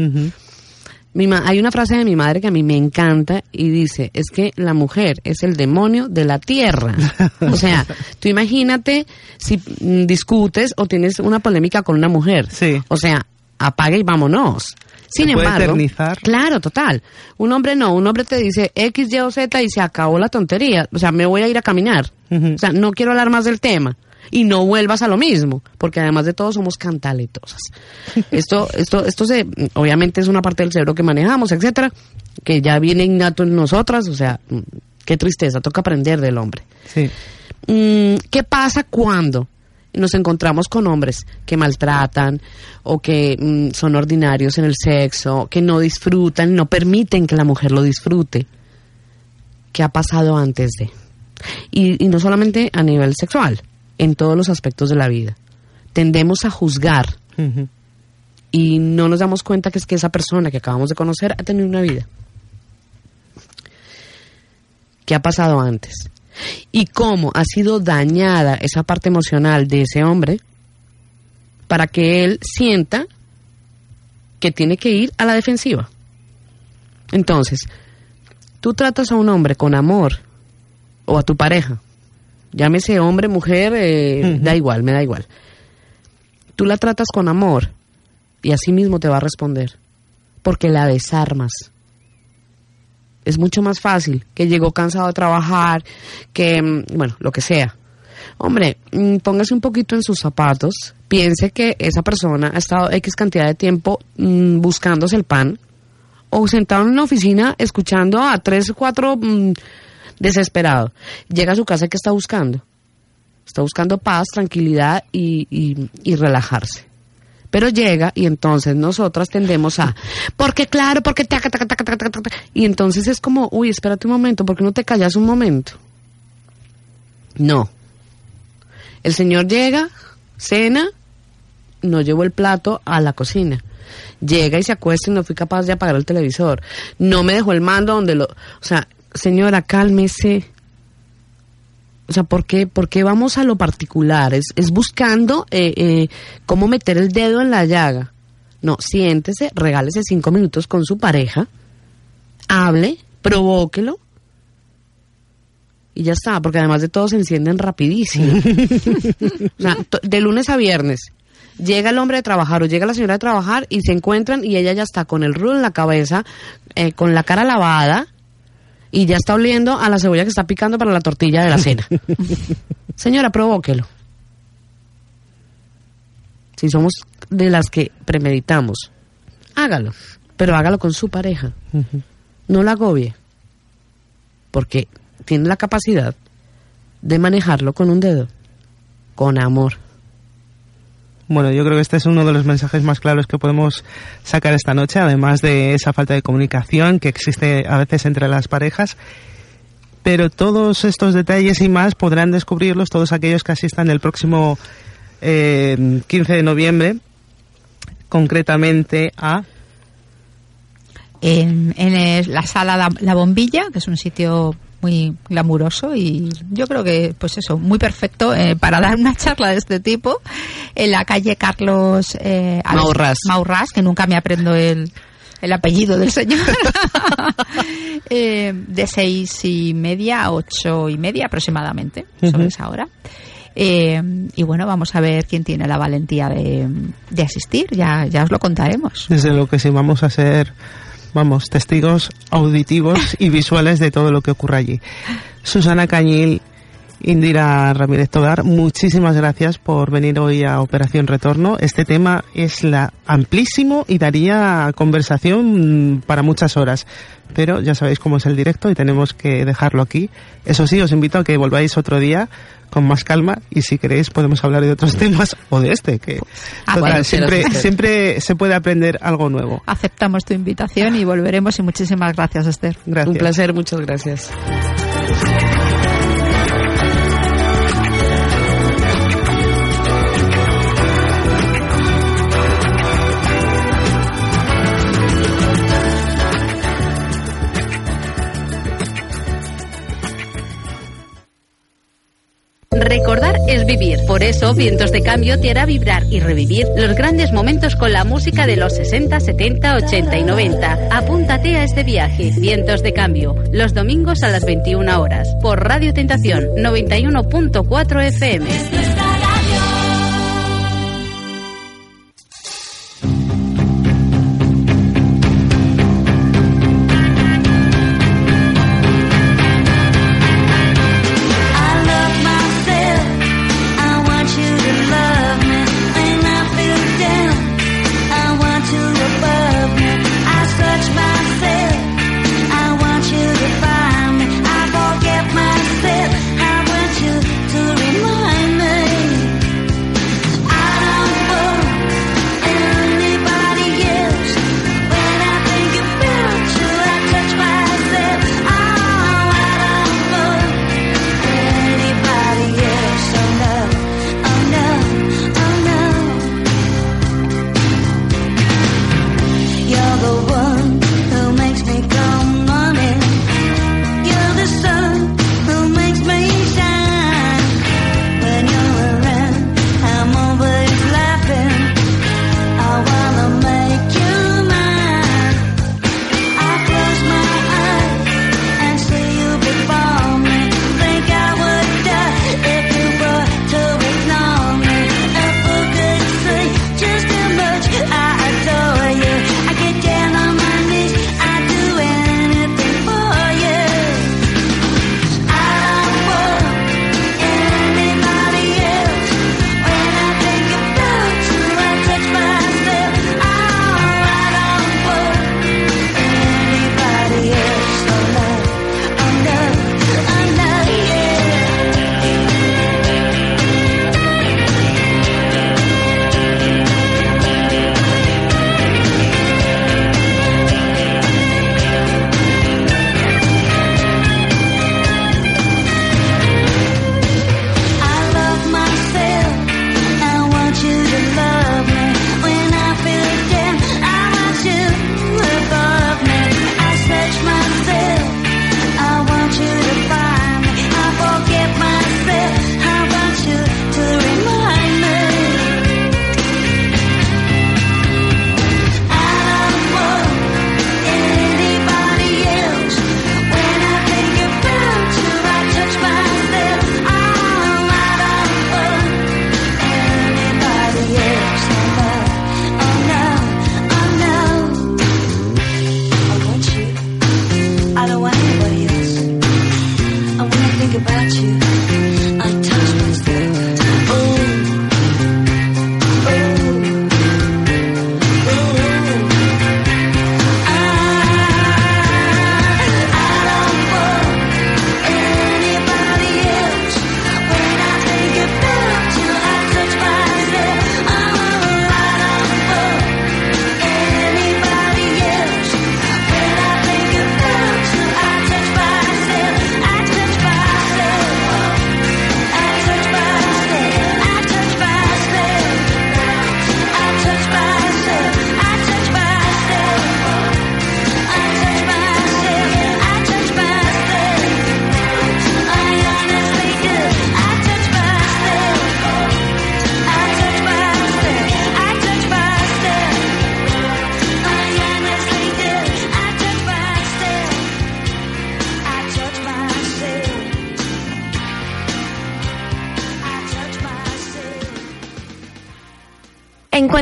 L: Mi ma- hay una frase de mi madre que a mí me encanta y dice, es que la mujer es el demonio de la tierra. o sea, tú imagínate si mm, discutes o tienes una polémica con una mujer. O sea, apaga y vámonos. Sin
D: Se puede
L: embargo,
D: eternizar.
L: claro, total. Un hombre no, un hombre te dice X, Y o Z y se acabó la tontería. O sea, me voy a ir a caminar. O sea, no quiero hablar más del tema. Y no vuelvas a lo mismo, porque además de todo somos cantaletosas. Esto, esto, esto se, obviamente es una parte del cerebro que manejamos, etcétera, que ya viene innato en nosotras, o sea, mm, qué tristeza, toca aprender del hombre.
D: Sí.
L: Mm, ¿Qué pasa cuando nos encontramos con hombres que maltratan o que mm, son ordinarios en el sexo, que no disfrutan, no permiten que la mujer lo disfrute? ¿Qué ha pasado antes de? Y, y no solamente a nivel sexual, en todos los aspectos de la vida. Tendemos a juzgar y no nos damos cuenta que es que esa persona que acabamos de conocer ha tenido una vida. ¿Qué ha pasado antes? Y cómo ha sido dañada esa parte emocional de ese hombre para que él sienta que tiene que ir a la defensiva. Entonces, tú tratas a un hombre con amor o a tu pareja, llámese hombre, mujer, eh, da igual, me da igual. Tú la tratas con amor y así mismo te va a responder, porque la desarmas. Es mucho más fácil que llegó cansado de trabajar, que, mm, bueno, lo que sea. Hombre, mm, póngase un poquito en sus zapatos, piense que esa persona ha estado X cantidad de tiempo mm, buscándose el pan, o sentado en una oficina escuchando a tres o cuatro mm, desesperados. Llega a su casa, ¿qué está buscando? Está buscando paz, tranquilidad y, y- y relajarse. Pero llega y entonces nosotras tendemos a, porque claro, porque taca, taca, taca, taca, taca, y entonces es como, uy, espérate un momento, ¿por qué no te callas un momento? No. El señor llega, cena, no llevó el plato a la cocina. Llega y se acuesta y no fui capaz de apagar el televisor. No me dejó el mando donde lo... O sea, señora, cálmese. O sea, ¿por qué, por qué vamos a lo particular? Es, es buscando eh, eh, cómo meter el dedo en la llaga. No, siéntese, regálese cinco minutos con su pareja, hable, provóquelo y ya está, porque además de todo se encienden rapidísimo. o sea, de lunes a viernes llega el hombre de trabajar o llega la señora de trabajar y se encuentran y ella ya está con el rulo en la cabeza, eh, con la cara lavada y ya está oliendo a la cebolla que está picando para la tortilla de la cena. Señora, provóquelo. Si somos de las que premeditamos, hágalo, pero hágalo con su pareja. No la agobie, porque tiene la capacidad de manejarlo con un dedo, con amor.
D: Bueno, yo creo que este es uno de los mensajes más claros que podemos sacar esta noche, además de esa falta de comunicación que existe a veces entre las parejas. Pero todos estos detalles y más podrán descubrirlos todos aquellos que asistan el próximo eh, 15 de noviembre, concretamente a
K: en, la sala la, La Bombilla, que es un sitio muy glamuroso y yo creo que, pues eso, muy perfecto eh, para dar una charla de este tipo en la calle Carlos eh,
L: Maurras.
K: Maurras, que nunca me aprendo el, el apellido del señor, Eh, de seis y media a ocho y media aproximadamente, sobre
D: Ujú.
K: esa hora. Eh, y bueno, vamos a ver quién tiene la valentía de, de asistir, ya, ya os lo contaremos.
D: desde lo que sí vamos a ser, vamos, testigos auditivos y visuales de todo lo que ocurre allí. Susana Cañil, Indira Ramírez Togar, muchísimas gracias por venir hoy a Operación Retorno. Este tema es la amplísimo y daría conversación para muchas horas. Pero ya sabéis cómo es el directo y tenemos que dejarlo aquí. Eso sí, os invito a que volváis otro día con más calma y si queréis podemos hablar de otros temas o de este, que
K: ah,
D: total, siempre, siempre se puede aprender algo nuevo.
K: Aceptamos tu invitación y volveremos y muchísimas gracias Esther.
L: Un placer, muchas gracias.
N: Recordar es vivir. Por eso, Vientos de Cambio te hará vibrar y revivir los grandes momentos con la música de los 60, 70, 80 y 90. Apúntate a este viaje, Vientos de Cambio, los domingos a las 21 horas, por Radio Tentación 91.4 FM.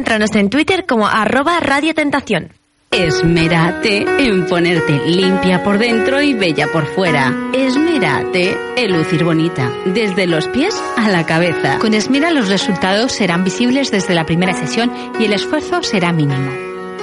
F: encuéntranos en Twitter como arroba
N: Esmerate en ponerte limpia por dentro y bella por fuera. Esmerate en lucir bonita, desde los pies a la cabeza.
P: Con Esmera los resultados serán visibles desde la primera sesión y el esfuerzo será mínimo.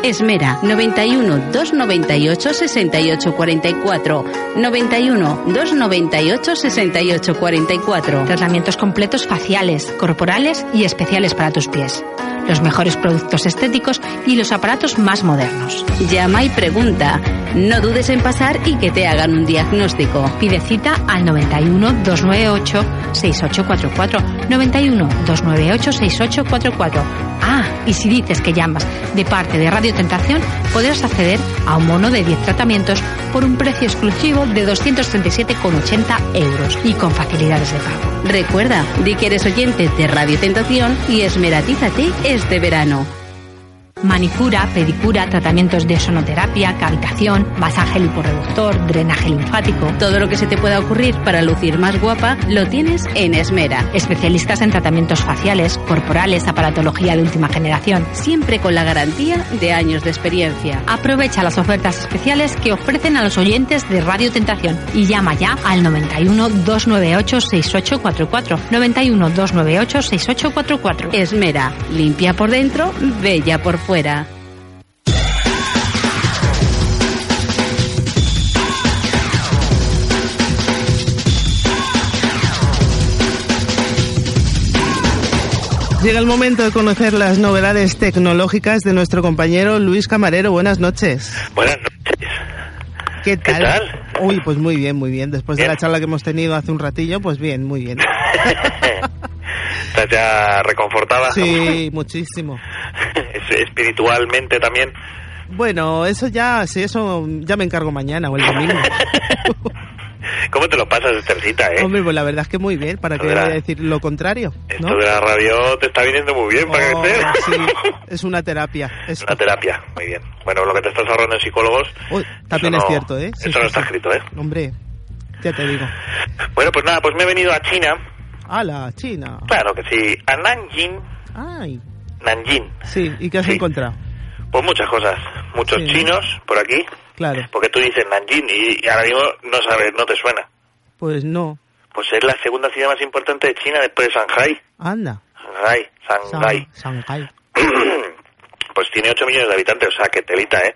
N: Esmera 91 298 68 44 91 298 68 44
P: Tratamientos completos faciales, corporales y especiales para tus pies. Los mejores productos estéticos y los aparatos más modernos.
N: Llama y pregunta. No dudes en pasar y que te hagan un diagnóstico.
P: Pide cita al 91 298 6844 91 298 6844. Ah, y si dices que llamas de parte de Radio Tentación, podrás acceder a un mono de 10 tratamientos por un precio exclusivo de 237,80 euros y con facilidades de pago.
N: Recuerda, di que eres oyente de Radio Tentación y esmeratízate este verano.
P: Manicura, pedicura, tratamientos de sonoterapia, cavitación, masaje liporeductor, drenaje linfático.
N: Todo lo que se te pueda ocurrir para lucir más guapa lo tienes en Esmera.
P: Especialistas en tratamientos faciales, corporales, aparatología de última generación.
N: Siempre con la garantía de años de experiencia.
P: Aprovecha las ofertas especiales que ofrecen a los oyentes de Radio Tentación y llama ya al 91 298 6844. 91 298 6844.
N: Esmera, limpia por dentro, bella por fuera.
D: Llega el momento de conocer las novedades tecnológicas de nuestro compañero Luis Camarero. Buenas noches.
Q: Buenas noches.
D: ¿Qué tal?
Q: ¿Qué tal?
D: Uy, pues muy bien, muy bien. Después de la charla que hemos tenido hace un ratillo, pues bien, muy bien.
Q: ¿Estás ya reconfortada?
D: Sí, muchísimo.
Q: Es- Espiritualmente también.
D: Bueno, eso ya, sí, eso ya me encargo mañana o el domingo.
Q: ¿Cómo te lo pasas, Estercita, eh?
D: Hombre, pues la verdad es que muy bien, para que voy a decir lo contrario. ¿no?
Q: Esto de la radio te está viniendo muy bien, para
D: Oh,
Q: estés.
D: sí, es una terapia. esto.
Q: Una terapia, muy bien. Bueno, lo que te estás ahorrando en psicólogos.
D: Uy, también
Q: eso
D: es
Q: no-
D: cierto, ¿eh? Sí,
Q: eso no
D: sí,
Q: está
D: sí.
Q: escrito, ¿eh?
D: Hombre, ya te digo.
Q: Bueno, pues nada, pues me he venido a China.
D: ¡Hala, China!
Q: Claro que sí, a Nanjing.
D: ¡Ay!
Q: Nanjing.
D: Sí, ¿y qué has encontrado?
Q: Pues muchas cosas. Muchos
D: Sí.
Q: chinos por aquí.
D: Claro,
Q: Porque tú dices Nanjing y ahora mismo no sabes, no te suena.
D: pues no.
Q: Pues es la segunda ciudad más importante de China después de Shanghai.
D: Anda.
Q: Shanghai, Shanghai.
D: Shanghai.
Q: pues tiene 8 millones de habitantes, o sea, que telita, ¿eh?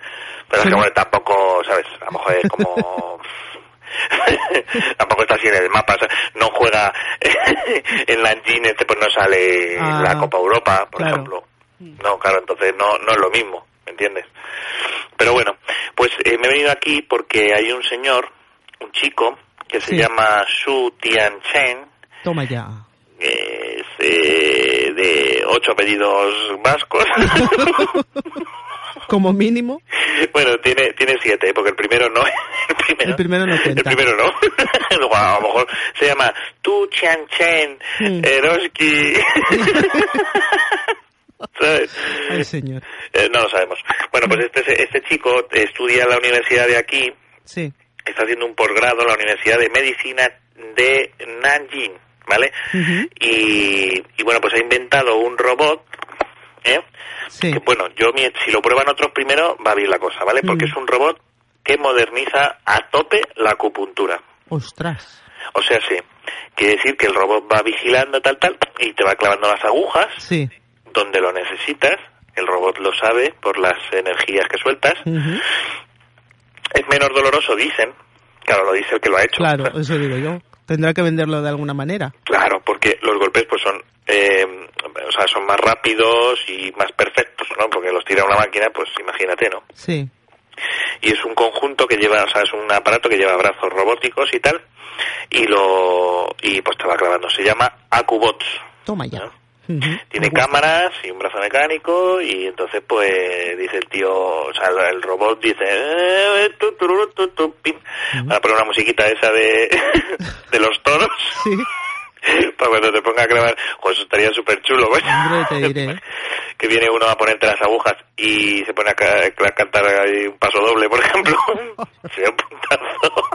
Q: Pero es que, bueno, tampoco, ¿sabes? A lo mejor es como... tampoco está así en el mapa, o sea, no juega en Nanjing, este pues no sale en
D: Ah,
Q: la Copa Europa, por
D: claro.
Q: ejemplo. No, claro, entonces no, no es lo mismo, ¿me entiendes? Pero bueno, pues eh, me he venido aquí porque hay un señor, un chico, que se
D: Sí.
Q: llama Su Tianchen,
D: Toma ya.
Q: Es eh, de ocho apellidos vascos.
D: Como mínimo,
Q: bueno, tiene tiene siete, porque el primero no. El primero,
D: el primero no
Q: el primero no. A lo mejor se llama Tu Chan Chen
D: Mm.
Q: Eroski. ¿Sabes?
D: Ay, señor.
Q: Eh, no lo sabemos. Bueno, pues este, este chico estudia en la universidad de aquí,
D: Sí.
Q: está haciendo un posgrado en la Universidad de Medicina de Nanjing, ¿vale? Y, y bueno, pues ha inventado un robot, ¿eh?
D: Sí.
Q: Que, bueno, yo si lo prueban otros primero va bien la cosa, ¿vale? Porque
D: Mm.
Q: es un robot que moderniza a tope la acupuntura.
D: Ostras.
Q: O sea, sí, quiere decir que el robot va vigilando tal tal y te va clavando las agujas
D: Sí.
Q: donde lo necesitas. El robot lo sabe por las energías que sueltas. Es menos doloroso, dicen. Claro, lo dice el que lo ha hecho.
D: Claro, eso digo yo. Tendrá que venderlo de alguna manera.
Q: Claro, porque los golpes pues son, eh, o sea, son más rápidos y más perfectos, ¿no? Porque los tira una máquina, pues imagínate, ¿no?
D: Sí.
Q: Y es un conjunto que lleva, o sea, es un aparato que lleva brazos robóticos y tal, y lo, y pues te va clavando. Se llama AcuBots.
D: Toma ya.
Q: ¿no? Tiene cámaras y un brazo mecánico y entonces pues dice el tío, o sea, el, robot dice, eh, tu, tururu, tu, tu, pim. Van a poner una musiquita esa de, de los toros.
D: Sí.
Q: Para cuando te ponga a grabar, pues eso estaría súper chulo, que viene uno a ponerte las agujas y se pone a, ca- a cantar ahí un paso doble, por ejemplo. Sería un puntazo.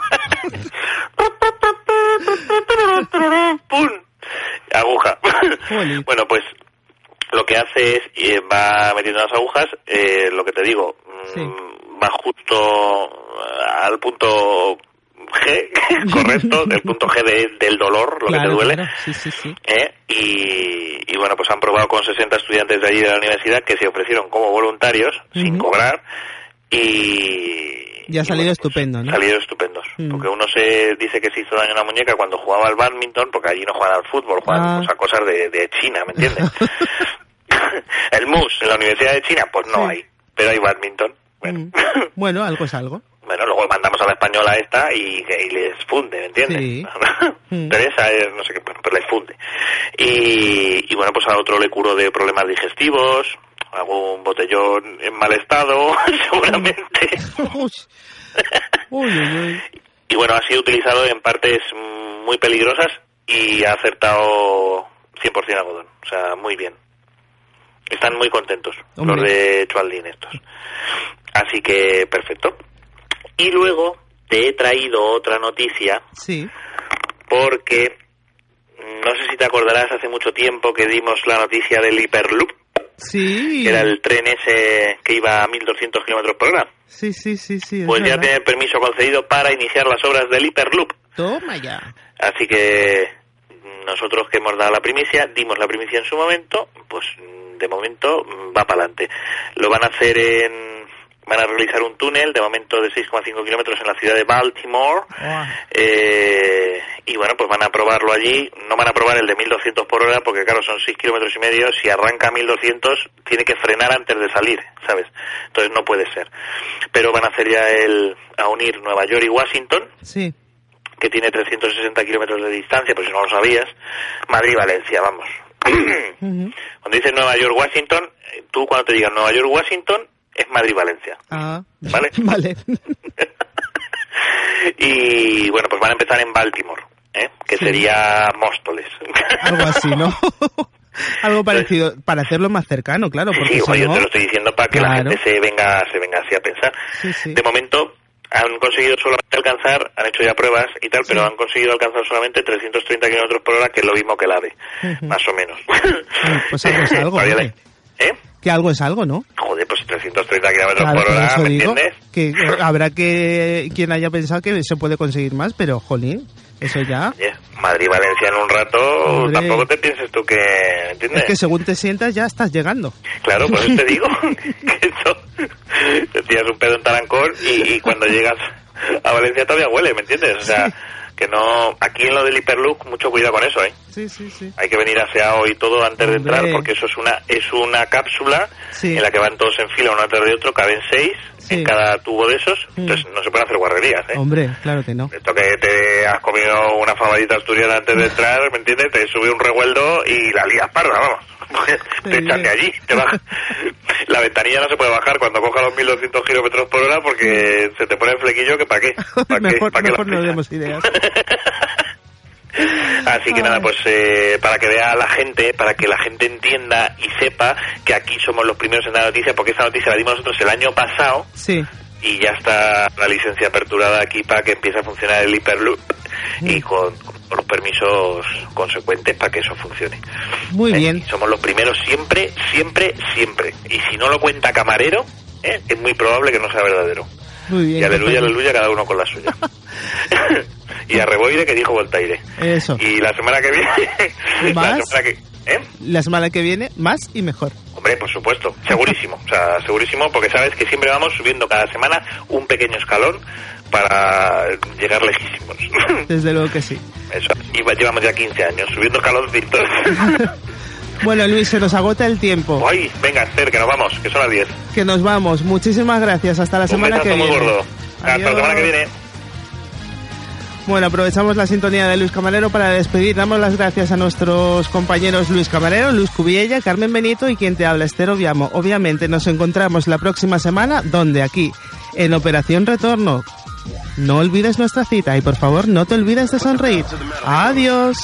Q: ¡Pum! Aguja. bueno, pues lo que hace es eh, va metiendo las agujas, eh, lo que te digo, mm, mm, va justo al punto G, correcto, del punto G de- del dolor, lo que te duele.
D: claro. Sí, sí, sí.
Q: ¿eh? Y, y bueno, pues han probado con 60 estudiantes de allí de la universidad que se ofrecieron como voluntarios sin cobrar y
D: Y ha salido estupendo, ¿no?
Q: salieron estupendos.
D: Mm.
Q: Porque uno se dice que se hizo daño en la muñeca cuando jugaba al badminton, porque allí no juegan al fútbol, juegan
D: Ah.
Q: pues, a cosas de, de China, ¿me entiendes? El MUS en la Universidad de China, pues no hay, pero hay badminton.
D: Mm. Bueno, algo es algo.
Q: Bueno, luego mandamos a la española esta y, y les funde, ¿me entiendes?
D: Sí. Mm.
Q: Teresa es, no sé qué, bueno, pero les funde. Y, y bueno, pues a otro le curó de problemas digestivos, algún botellón en mal estado, seguramente.
D: Uy, uy, uy, uy.
Q: Y bueno, ha sido utilizado en partes muy peligrosas y ha acertado 100% algodón. O sea, muy bien. Están muy contentos
D: Hombre.
Q: los de Chualdín estos. Así que, perfecto. Y luego te he traído otra noticia
D: Sí.
Q: porque no sé si te acordarás hace mucho tiempo que dimos la noticia del Hyperloop,
D: Sí.
Q: que era el tren ese que iba a 1200 kilómetros por hora.
D: Sí, sí, sí, sí. es
Q: Pues ya tiene permiso concedido para iniciar las obras del Hyperloop.
D: Toma ya.
Q: Así que nosotros que hemos dado la primicia, dimos la primicia en su momento, pues de momento va para adelante. Lo van a hacer en... Van a realizar un túnel de momento de 6,5 kilómetros en la ciudad de Baltimore. Eh, y bueno, pues van a probarlo allí. No van a probar el de 1200 por hora porque, claro, son 6 kilómetros y medio. Si arranca a 1200, tiene que frenar antes de salir, ¿sabes? Entonces no puede ser. Pero van a hacer ya el. a unir Nueva York y Washington
D: Sí.
Q: que tiene 360 kilómetros de distancia, por si no lo sabías, Madrid-Valencia, vamos. Cuando dices Nueva York-Washington, eh, tú cuando te digas Nueva York-Washington, es Madrid-Valencia.
D: Ah.
Q: ¿Vale?
D: Vale.
Q: Y bueno, pues van a empezar en Baltimore, ¿eh? que
D: Sí.
Q: sería Móstoles.
D: Algo así, ¿no? Algo parecido, para hacerlo más cercano, claro, porque
Q: Sí,
D: si
Q: yo
D: no...
Q: te lo estoy diciendo para que la gente se venga, se venga así a pensar.
D: Sí, sí.
Q: De momento han conseguido solamente alcanzar, han hecho ya pruebas y tal, pero han conseguido alcanzar solamente 330 kilómetros por hora, que es lo mismo que el AVE, más o menos.
D: Pues algo es algo,
Q: ¿Eh?
D: Que algo es algo, ¿no?
Q: Joder, pues 330 kilómetros
D: Claro,
Q: por hora, ¿me
D: digo
Q: entiendes?
D: que eh, habrá que quien haya pensado que se puede conseguir más, pero jolín, eso ya...
Q: Madrid-Valencia en un rato,
D: Hombre.
Q: tampoco te pienses tú que, ¿entiendes?
D: Es que según te sientas ya estás llegando.
Q: Claro, por eso te digo que eso, te tiras un pedo en Tarancón y, y cuando llegas a Valencia todavía huele, ¿me entiendes? O sea, que no, aquí en lo del Hyperloop, mucho cuidado con eso, ¿eh?
D: Sí, sí, sí.
Q: Hay que venir aseado y todo antes de entrar porque eso es una es una cápsula
D: Sí.
Q: en la que van todos en fila uno atrás de otro, caben seis
D: Sí.
Q: en cada tubo de esos,
D: Mm.
Q: entonces no se pueden hacer guarrerías, ¿eh?
D: Hombre, claro que no.
Q: Esto que te has comido una fabadita asturiana antes de entrar, ¿me entiendes? Te sube un revueldo y la lías parda, vamos. Te echas de allí, te bajas. La ventanilla no se puede bajar cuando coja los 1200 kilómetros por hora porque se te pone el flequillo que para qué. ¿Pa' qué?
D: mejor
Q: ¿Pa' qué
D: mejor
Q: la
D: no demos ideas.
Q: Así que nada, pues eh, para que vea la gente, para que la gente entienda y sepa que aquí somos los primeros en dar noticia, porque esta noticia la dimos nosotros el año pasado
D: Sí.
Q: y ya está la licencia aperturada aquí para que empiece a funcionar el Hyperloop y con, con los permisos consecuentes para que eso funcione.
D: Muy
Q: ¿Eh?
D: bien.
Q: Somos los primeros siempre, siempre, siempre. Y si no lo cuenta camarero, ¿eh? es muy probable que no sea verdadero.
D: Muy bien.
Q: Y aleluya, aleluya, cada uno con la suya. y a reboire que dijo Voltaire.
D: Eso.
Q: Y la semana que viene... la
D: ¿Más?
Q: semana que... ¿eh?
D: La semana que viene, más y mejor.
Q: Hombre, por supuesto, segurísimo, o sea, segurísimo, porque sabes que siempre vamos subiendo cada semana un pequeño escalón para llegar lejísimos.
D: Desde luego que sí.
Q: Eso, y va- llevamos ya 15 años subiendo escaloncitos.
D: Bueno, Luis, se nos agota el tiempo.
Q: Ay, venga, Esther, que nos vamos, que son las 10.
D: Que nos vamos. Muchísimas gracias. Hasta la
Q: Un
D: semana que
Q: muy
D: viene.
Q: gordo. Hasta la semana que viene.
D: Bueno, aprovechamos la sintonía de Luis Camarero para despedir. Damos las gracias a nuestros compañeros Luis Camarero, Luis Cubiella, Carmen Benito y quien te habla, Esther Oviamo. Obviamente nos encontramos la próxima semana, donde aquí, en Operación Retorno. No olvides nuestra cita y por favor no te olvides de sonreír. Adiós.